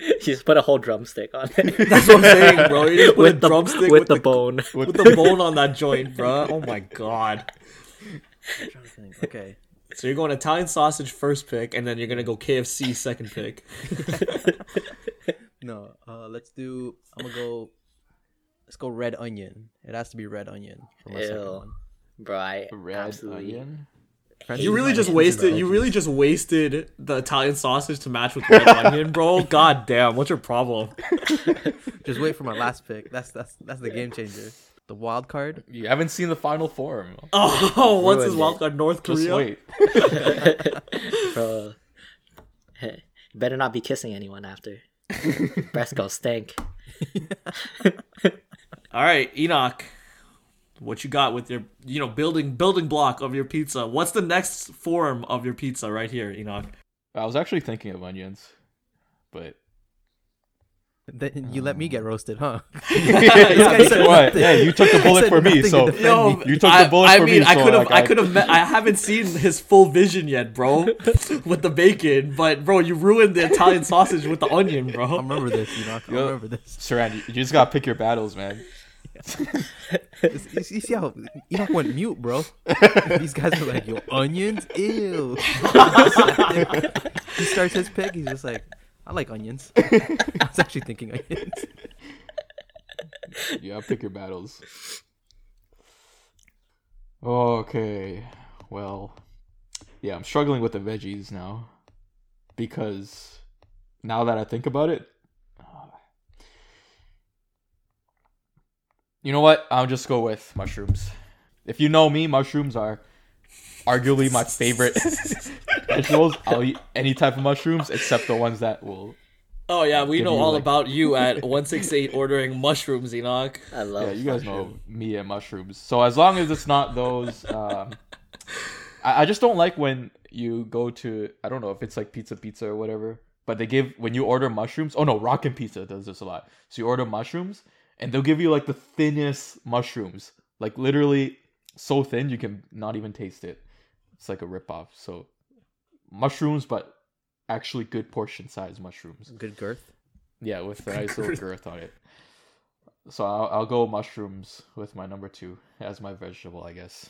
Speaker 4: you just put a whole drumstick on it.
Speaker 1: That's what I'm saying, bro. You just put
Speaker 4: with
Speaker 1: a
Speaker 4: the
Speaker 1: drumstick
Speaker 4: with,
Speaker 1: with
Speaker 4: the,
Speaker 1: the-
Speaker 4: bone.
Speaker 1: With the bone on that joint, bro. Oh my god.
Speaker 2: I'm trying to think. Okay.
Speaker 1: So you're going Italian sausage first pick, and then you're gonna go KFC second pick.
Speaker 2: No, uh, let's do. I'm gonna go. Let's go red onion. It has to be red onion for my second one.
Speaker 4: Bro, I
Speaker 3: Red
Speaker 4: absolutely
Speaker 3: onion.
Speaker 2: Francis
Speaker 1: You really just wasted. You really just wasted the Italian sausage to match with red onion, bro. God damn, what's your problem?
Speaker 2: just wait for my last pick. That's that's that's the game changer. The wild card.
Speaker 3: You haven't seen the final form.
Speaker 1: Oh, what's his wild card? North Korea.
Speaker 3: Just
Speaker 1: Korea.
Speaker 3: wait.
Speaker 4: bro. you better not be kissing anyone after. Breast go stink.
Speaker 1: All right, Enoch. What you got with your, you know, building building block of your pizza? What's the next form of your pizza right here, Enoch?
Speaker 3: I was actually thinking of onions, but
Speaker 2: Then you let me get roasted, huh?
Speaker 3: yeah, what? Yeah, you took the bullet for me, so
Speaker 1: Yo,
Speaker 2: me.
Speaker 3: You took the bullet
Speaker 1: I
Speaker 3: for
Speaker 1: mean,
Speaker 3: me,
Speaker 1: I
Speaker 3: so,
Speaker 1: could have,
Speaker 3: like,
Speaker 1: I
Speaker 3: I-
Speaker 1: could have, I haven't seen his full vision yet, bro, with the bacon. But bro, you ruined the Italian sausage with the onion, bro.
Speaker 2: I remember this, you know. I
Speaker 3: Yo.
Speaker 2: remember this.
Speaker 3: Saran, you, you just gotta pick your battles, man.
Speaker 2: You see how Enoch went mute, bro? These guys are like, yo, onions? Ew. he starts his pick, he's just like, I like onions. I was actually thinking onions.
Speaker 3: Gotta pick your battles. Okay, well, yeah, I'm struggling with the veggies now because now that I think about it, you know what? I'll just go with mushrooms. If you know me, mushrooms are arguably my favorite vegetables. I'll eat any type of mushrooms except the ones that will.
Speaker 1: Oh yeah, we know all
Speaker 3: like-
Speaker 1: about you at one six eight ordering mushrooms, Enoch.
Speaker 4: I love.
Speaker 3: Yeah, you guys
Speaker 4: mushroom.
Speaker 3: know me and mushrooms. So as long as it's not those, um, I, I just don't like when you go to I don't know if it's like pizza pizza or whatever, but they give when you order mushrooms. Oh no, Rockin' Pizza does this a lot. So you order mushrooms and they'll give you like the thinnest mushrooms, like literally so thin you can not even taste it. It's like a ripoff. So mushrooms, but actually good portion size mushrooms.
Speaker 2: Good girth.
Speaker 3: Yeah, with a nice little girth on it. So I'll, I'll go mushrooms with my number two as my vegetable, I guess.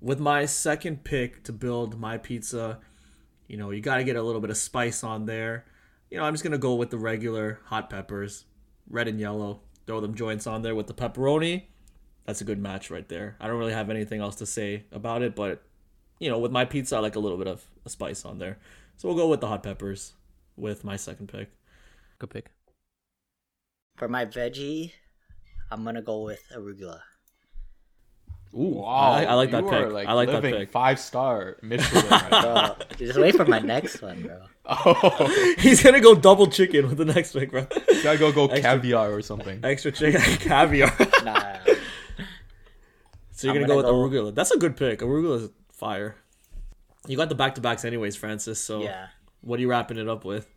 Speaker 1: With my second pick to build my pizza, you know, you got to get a little bit of spice on there. You know, I'm just gonna go with the regular hot peppers, red and yellow. Throw them joints on there with the pepperoni. That's a good match right there. I don't really have anything else to say about it, but you know, with my pizza, I like a little bit of a spice on there. So we'll go with the hot peppers with my second pick.
Speaker 2: Good pick.
Speaker 4: For my veggie, I'm gonna go with arugula.
Speaker 3: Ooh, wow!
Speaker 1: I like- I like that
Speaker 3: you are,
Speaker 1: pick. I like that
Speaker 3: living
Speaker 1: pick.
Speaker 3: Five star Michelin.
Speaker 4: Bro, just wait for my next one, bro.
Speaker 3: oh,
Speaker 1: He's gonna go double chicken with the next pick, bro.
Speaker 3: you gotta go go
Speaker 1: Extra-
Speaker 3: caviar or something.
Speaker 1: Extra chicken caviar.
Speaker 4: Nah, nah, nah.
Speaker 1: So you're
Speaker 4: I'm
Speaker 1: gonna, go with
Speaker 4: gonna go-
Speaker 1: arugula. That's a good pick. Arugula is fire. You got the back to backs anyways, Francis. So
Speaker 4: yeah.
Speaker 1: what are you wrapping it up with?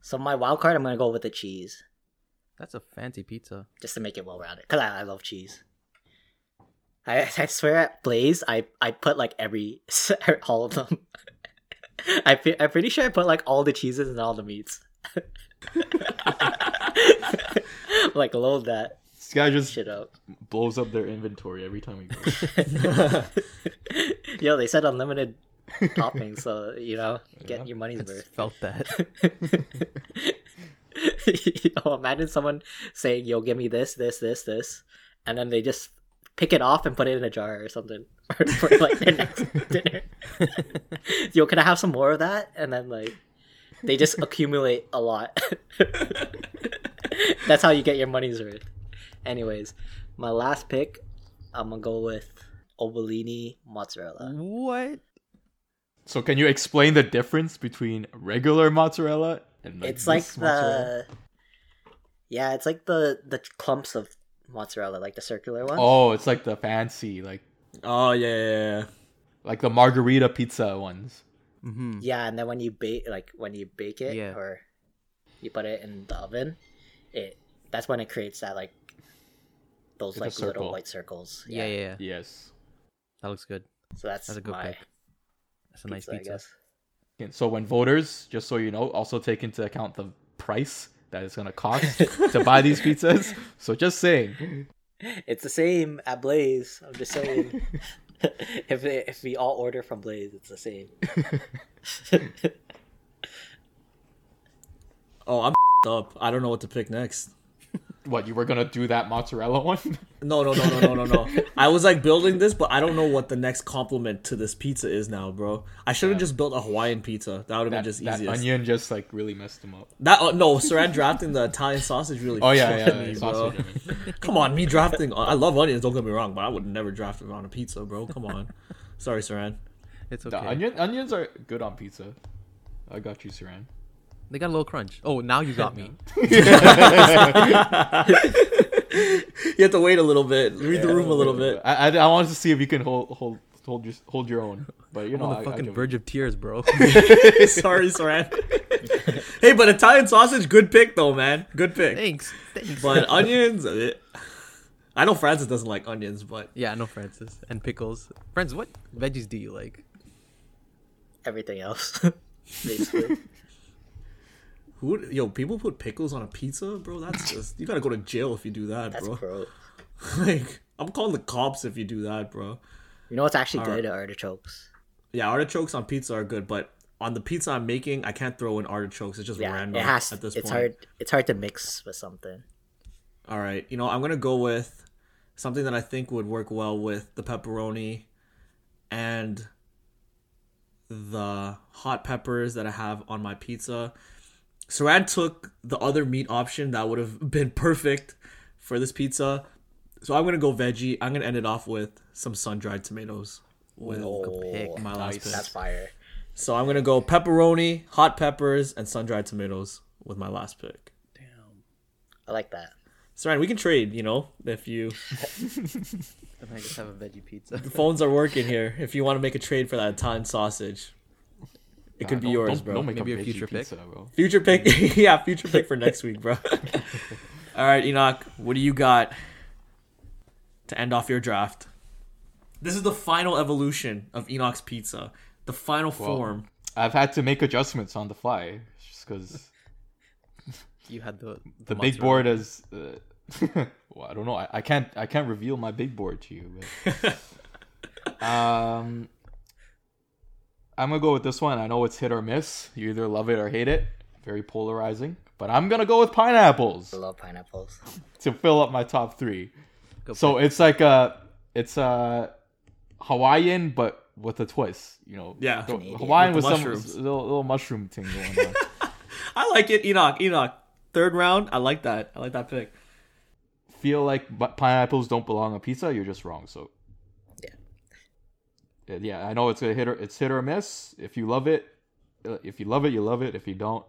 Speaker 4: So my wild card, I'm gonna go with the cheese,
Speaker 2: That's a fancy pizza.
Speaker 4: just to make it well rounded, cause I, I love cheese. I I swear at Blaze, I I put like every all of them. I fe- I'm pretty sure I put like all the cheeses and all the meats. like load that
Speaker 3: This guy just
Speaker 4: shit up.
Speaker 3: blows up their inventory every time he goes.
Speaker 4: Yo, they said unlimited toppings, so you know, get
Speaker 3: Yeah.
Speaker 4: your money's
Speaker 2: It's
Speaker 4: worth.
Speaker 2: felt that.
Speaker 4: yo, imagine someone saying, "Yo, give me this, this, this, this," and then they just pick it off and put it in a jar or something for, for like their next dinner. yo, can I have some more of that? And then like they just accumulate a lot. That's how you get your money's worth. Anyways, my last pick, I'm gonna go with ovolini mozzarella.
Speaker 2: what?
Speaker 3: so can you explain the difference between regular mozzarella and like
Speaker 4: it's like
Speaker 3: this
Speaker 4: the
Speaker 3: mozzarella?
Speaker 4: yeah it's like the the clumps of mozzarella like the circular ones
Speaker 3: Oh, it's like the fancy, like
Speaker 1: Oh yeah, yeah, yeah.
Speaker 3: like the margarita pizza ones.
Speaker 2: Mm-hmm.
Speaker 4: yeah and then when you bake like when you bake it
Speaker 2: Yeah.
Speaker 4: or you put it in the oven it that's when it creates that like those
Speaker 3: Like
Speaker 4: like little white circles
Speaker 2: Yeah, yeah, yeah.
Speaker 3: Yes.
Speaker 2: That looks good.
Speaker 4: So that's,
Speaker 2: That's a good
Speaker 4: my
Speaker 2: pick. That's a nice
Speaker 4: pizza, I
Speaker 2: pizza.
Speaker 4: guess.
Speaker 3: So when voters, just so you know, also take into account the price that it's gonna cost to buy these pizzas. So just saying.
Speaker 4: It's the same at Blaze. I'm just saying. if if we all order from Blaze, it's the same.
Speaker 1: Oh, I'm up. I don't know what to pick next.
Speaker 3: What you were gonna do that mozzarella one?
Speaker 1: No, no, no, no, no, no, no. I was like building this, but I don't know what the next compliment to this pizza is now, bro. I should have just built a Hawaiian pizza. That would have been
Speaker 3: that,
Speaker 1: just
Speaker 3: that
Speaker 1: easiest.
Speaker 3: onion just like really messed him up.
Speaker 1: That uh, no, Saran drafting the Italian sausage really.
Speaker 3: Oh yeah,
Speaker 1: fucked
Speaker 3: yeah,
Speaker 1: me,
Speaker 3: yeah.
Speaker 1: bro.
Speaker 3: sausage, I mean.
Speaker 1: Come on, me drafting. I love onions. Don't get me wrong, but I would never draft it on a pizza, bro. Come on. Sorry, Saran.
Speaker 2: It's
Speaker 3: The
Speaker 2: okay.
Speaker 3: onion onions are good on pizza. I got you, Saran.
Speaker 2: They got a little crunch. Oh, now you got me.
Speaker 1: You have to wait a little bit. Read the room a little bit.
Speaker 3: I, I, I wanted to see if you can hold hold hold your hold your own, but you
Speaker 2: I'm
Speaker 3: know,
Speaker 2: on the
Speaker 3: I
Speaker 2: fucking
Speaker 3: give
Speaker 2: verge of tears, bro.
Speaker 1: Sorry, Saran. hey, but Italian sausage, good pick though, man. Good pick.
Speaker 2: Thanks. Thanks.
Speaker 1: But onions, eh. I know Francis doesn't like onions, but
Speaker 2: yeah, I know Francis and pickles. Francis, what veggies do you like?
Speaker 4: Everything else, basically.
Speaker 1: Who? Would, yo, people put pickles on a pizza, bro. That's just you gotta go to jail if you do that,
Speaker 4: That's
Speaker 1: bro.
Speaker 4: gross.
Speaker 1: like, I'm calling the cops if you do that, bro.
Speaker 4: You know what's actually
Speaker 1: Alright.
Speaker 4: good? Artichokes.
Speaker 1: Yeah, artichokes on pizza are good, but on the pizza I'm making, I can't throw in artichokes. It's just
Speaker 4: Yeah,
Speaker 1: random
Speaker 4: it has.
Speaker 1: at this
Speaker 4: it's
Speaker 1: point.
Speaker 4: hard. It's hard to mix with something.
Speaker 1: All right, you know, I'm gonna go with something that I think would work well with the pepperoni and the hot peppers that I have on my pizza. Saran took the other meat option that would have been perfect for this pizza. So I'm gonna go veggie. I'm gonna end it off with some sun dried tomatoes with
Speaker 4: Oh,
Speaker 2: pick.
Speaker 1: my last pick.
Speaker 4: that's fire.
Speaker 1: So I'm gonna go pepperoni, hot peppers, and sun dried tomatoes with my last pick.
Speaker 2: Damn.
Speaker 4: I like that.
Speaker 1: Saran, we can trade. You know, if you
Speaker 2: I just have a veggie pizza.
Speaker 1: The phones are working here. If you want to make a trade for that Italian sausage, it could be
Speaker 3: Don't-
Speaker 1: yours,
Speaker 3: don't,
Speaker 1: bro.
Speaker 3: Don't make
Speaker 2: Maybe
Speaker 3: a
Speaker 2: a
Speaker 3: veggie
Speaker 2: future pick?
Speaker 3: pizza, bro.
Speaker 1: Future pick, yeah, future pick for next week, bro. All right, Enoch, what do you got to end off your draft? This is the final evolution of Enoch's pizza, the final
Speaker 3: Well,
Speaker 1: form.
Speaker 3: I've had to make adjustments on the fly just because
Speaker 2: You had the
Speaker 3: the big board is. Uh, well, I don't know. I, I can't. I can't reveal my big board to you. But, um, I'm gonna go with this one. I know it's hit or miss. You either love it or hate it. Very polarizing. But I'm gonna go with pineapples
Speaker 4: I love pineapples.
Speaker 3: to fill up my top three.
Speaker 2: Go
Speaker 3: So it's like a, it's a Hawaiian, but with a twist. You know.
Speaker 1: Yeah.
Speaker 3: the-
Speaker 4: Canadian.
Speaker 3: Hawaiian
Speaker 1: With
Speaker 3: with, some little, little mushroom thing going on.
Speaker 1: I like it, Enoch. Enoch, third round. I like that. I like that pick.
Speaker 3: feel like pineapples don't belong on pizza, you're just wrong. So
Speaker 4: Yeah.
Speaker 3: Yeah, I know it's a hit or it's hit or miss. If you love it, uh, if you love it, you love it. If you don't,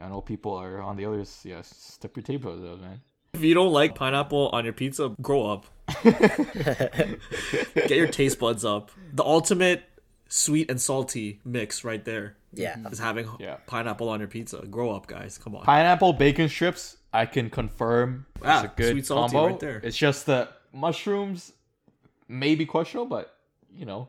Speaker 3: I know people are on the others. Yeah, step your tape out those, man.
Speaker 1: If you don't like pineapple on your pizza, grow up. Get your taste buds up. The ultimate sweet and salty mix right there
Speaker 4: Yeah.
Speaker 1: is having
Speaker 3: Yeah.
Speaker 1: pineapple on your pizza. Grow up, guys. Come on.
Speaker 3: Pineapple bacon strips, I can confirm
Speaker 1: Ah,
Speaker 3: is a good
Speaker 1: sweet salty
Speaker 3: combo.
Speaker 1: right there.
Speaker 3: It's just the mushrooms, maybe questionable, but you know,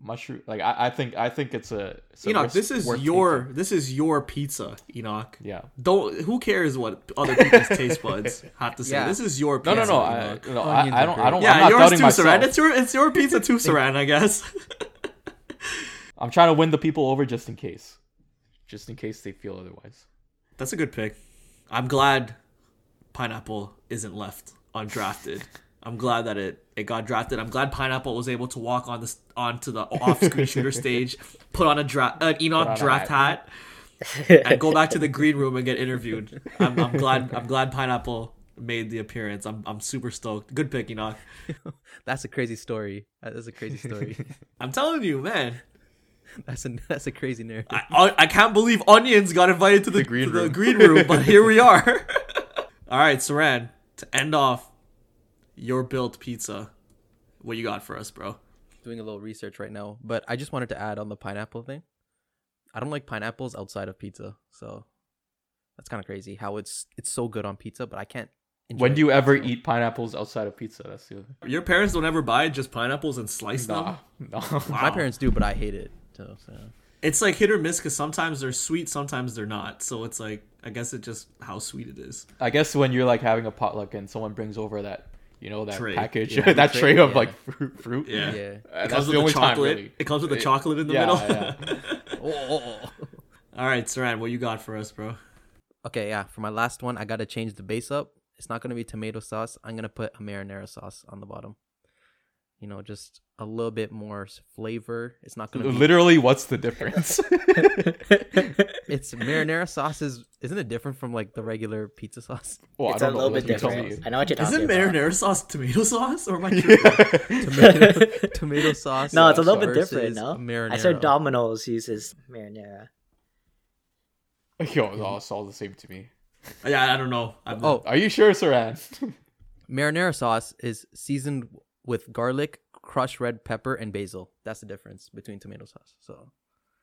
Speaker 3: mushroom. Like I, I think I think it's a. It's a
Speaker 1: Enoch,
Speaker 3: risk
Speaker 1: this is your
Speaker 3: taking.
Speaker 1: this is your pizza, Enoch.
Speaker 3: Yeah.
Speaker 1: Don't who cares what other people's taste buds have to say.
Speaker 2: Yeah.
Speaker 1: This is your
Speaker 3: No,
Speaker 1: pizza.
Speaker 3: no, no. I,
Speaker 1: Enoch.
Speaker 3: no I, I don't. I don't. I'm
Speaker 1: yeah,
Speaker 3: not
Speaker 1: yours too,
Speaker 3: myself.
Speaker 1: Saran. It's your it's your pizza too, Saran. I guess.
Speaker 3: I'm trying to win the people over just in case, just in case they feel otherwise.
Speaker 1: That's a good pick. I'm glad pineapple isn't left undrafted. I'm glad that it it got drafted. I'm glad pineapple was able to walk on this onto the off-screen shooter stage, put on a draft an Enoch draft hat, and go back to the green room and get interviewed. I'm, I'm glad I'm glad pineapple made the appearance. I'm I'm super stoked. Good pick, Enoch.
Speaker 2: That's a crazy story. That is a crazy story.
Speaker 1: I'm telling you, man.
Speaker 2: that's a that's a crazy narrative.
Speaker 1: I, I I can't believe onions got invited to the,
Speaker 3: green
Speaker 1: to the green room, but here we are. All right, Saran, to end off your built pizza, what you got for us, bro?
Speaker 2: Doing a little research right now, but I just wanted to add on the pineapple thing. I don't like pineapples outside of pizza, so that's kind of crazy how it's it's so good on pizza, but I can't enjoy
Speaker 3: When do you ever eat pineapples outside of pizza? That's the other.
Speaker 1: Your parents don't ever buy just pineapples and slice
Speaker 3: Nah,
Speaker 1: them.
Speaker 3: no.
Speaker 2: My parents do, but I hate it. So, so.
Speaker 1: It's like hit or miss because sometimes they're sweet, sometimes they're not. So it's like I guess it just how sweet it is.
Speaker 3: I guess when you're like having a potluck and someone brings over that, you know, that
Speaker 1: Tray.
Speaker 3: package,
Speaker 2: Yeah,
Speaker 3: that
Speaker 2: tray,
Speaker 3: tray of
Speaker 2: yeah.
Speaker 3: like fruit, fruit.
Speaker 1: Yeah.
Speaker 2: Yeah.
Speaker 3: Uh,
Speaker 1: It
Speaker 3: that's
Speaker 1: comes
Speaker 3: the
Speaker 1: with
Speaker 3: only
Speaker 1: the
Speaker 3: time,
Speaker 1: chocolate.
Speaker 3: really.
Speaker 1: It comes with the
Speaker 3: Yeah.
Speaker 1: chocolate in the
Speaker 3: Yeah,
Speaker 1: middle.
Speaker 3: yeah.
Speaker 2: Oh, oh, oh.
Speaker 1: All right, Saran, what you got for us, bro?
Speaker 2: Okay, yeah. For my last one, I gotta change the base up. It's not gonna be tomato sauce. I'm gonna put a marinara sauce on the bottom. You know, just a little bit more flavor. It's not gonna be.
Speaker 3: Literally, what's the difference?
Speaker 2: It's marinara sauce is isn't it different from like the regular pizza sauce?
Speaker 3: well,
Speaker 4: it's a little bit different.
Speaker 3: me.
Speaker 4: I know what you're talking
Speaker 1: Isn't
Speaker 4: about.
Speaker 1: marinara sauce tomato sauce or am I?
Speaker 2: Tomato, tomato sauce.
Speaker 4: No, it's a little bit different. No,
Speaker 2: Marinara.
Speaker 4: I said Domino's uses marinara.
Speaker 3: Yo, no, it's all the same to me.
Speaker 1: yeah, I don't know. I'm,
Speaker 2: Oh,
Speaker 3: Are you sure, Saran?
Speaker 2: marinara sauce is seasoned with garlic, crushed red pepper, and basil. That's the difference between tomato sauce. So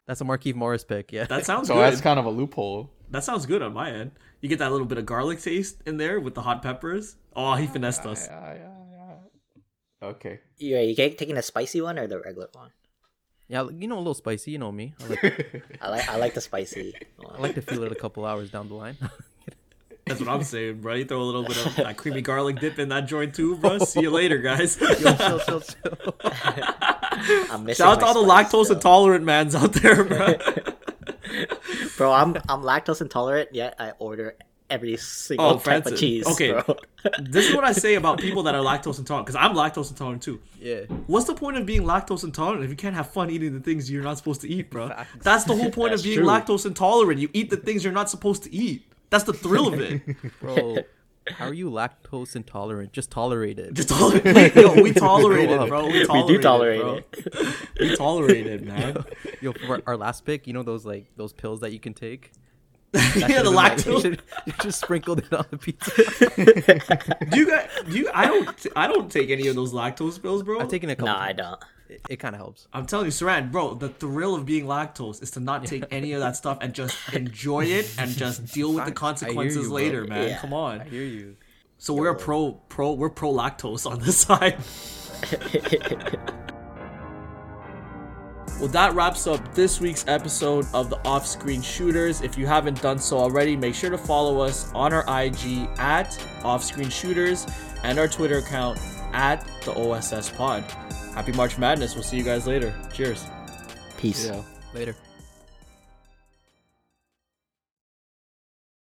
Speaker 2: that's a Marquise Morris pick. Yeah.
Speaker 1: that sounds
Speaker 3: so
Speaker 1: good.
Speaker 3: that's kind of a loophole.
Speaker 1: That sounds good on my end. You get that little bit of garlic taste in there with the hot peppers. Oh, he finessed us.
Speaker 3: Yeah, yeah, yeah. Okay.
Speaker 4: You you taking the spicy one or the regular one?
Speaker 2: yeah, you know, a little spicy. You know me. I like,
Speaker 4: I like I like the spicy.
Speaker 2: I like to feel it a couple hours down the line.
Speaker 1: That's what I'm saying, bro. You throw a little bit of that creamy garlic dip in that joint too, bro. See you later, guys.
Speaker 2: Yo, chill, chill, chill.
Speaker 4: I'm missing
Speaker 1: Shout out to all the lactose
Speaker 4: though.
Speaker 1: intolerant mans out there, bro.
Speaker 4: bro. I'm I'm lactose intolerant, yet I order every single
Speaker 1: Oh,
Speaker 4: type of uh, cheese.
Speaker 1: Okay.
Speaker 4: bro.
Speaker 1: this is what I say about people that are lactose intolerant, because I'm lactose intolerant too.
Speaker 2: yeah.
Speaker 1: What's the point of being lactose intolerant if you can't have fun eating the things you're not supposed to eat, bro? That's the whole point of being
Speaker 4: true.
Speaker 1: lactose intolerant. You eat the things you're not supposed to eat. That's the thrill of it.
Speaker 2: Bro, how are you lactose intolerant? Just tolerate it.
Speaker 1: Just tolerate. Yo, we tolerate it, bro. We,
Speaker 4: we
Speaker 1: tolerate
Speaker 4: do tolerate
Speaker 1: bro.
Speaker 4: it.
Speaker 1: We tolerate it, man.
Speaker 2: Yo, for our last pick, you know those like those pills that you can take.
Speaker 1: yeah, the
Speaker 2: You
Speaker 1: lactose.
Speaker 2: should- You just sprinkled it on the pizza.
Speaker 1: Do you guys? Do you? I don't. I don't take any of those lactose pills, bro.
Speaker 2: I've taken it a couple.
Speaker 4: No, I don't.
Speaker 2: It, it kind of helps.
Speaker 1: I'm telling you, Saran, bro, the thrill of being lactose is to not take any of that stuff and just enjoy it and just deal with the
Speaker 2: Facts. I hear
Speaker 1: consequences
Speaker 2: you, bro.
Speaker 1: later, man.
Speaker 4: Yeah.
Speaker 1: Come on.
Speaker 2: I hear you.
Speaker 1: So we're a pro pro we're pro lactose on this side. Well, that wraps up this week's episode of the Off Screen Shooters. If you haven't done so already, make sure to follow us on our IG at Off Screen Shooters and our Twitter account at the OSS Pod. Happy March Madness. We'll see you guys later. Cheers.
Speaker 4: Peace.
Speaker 3: Yeah.
Speaker 2: Later.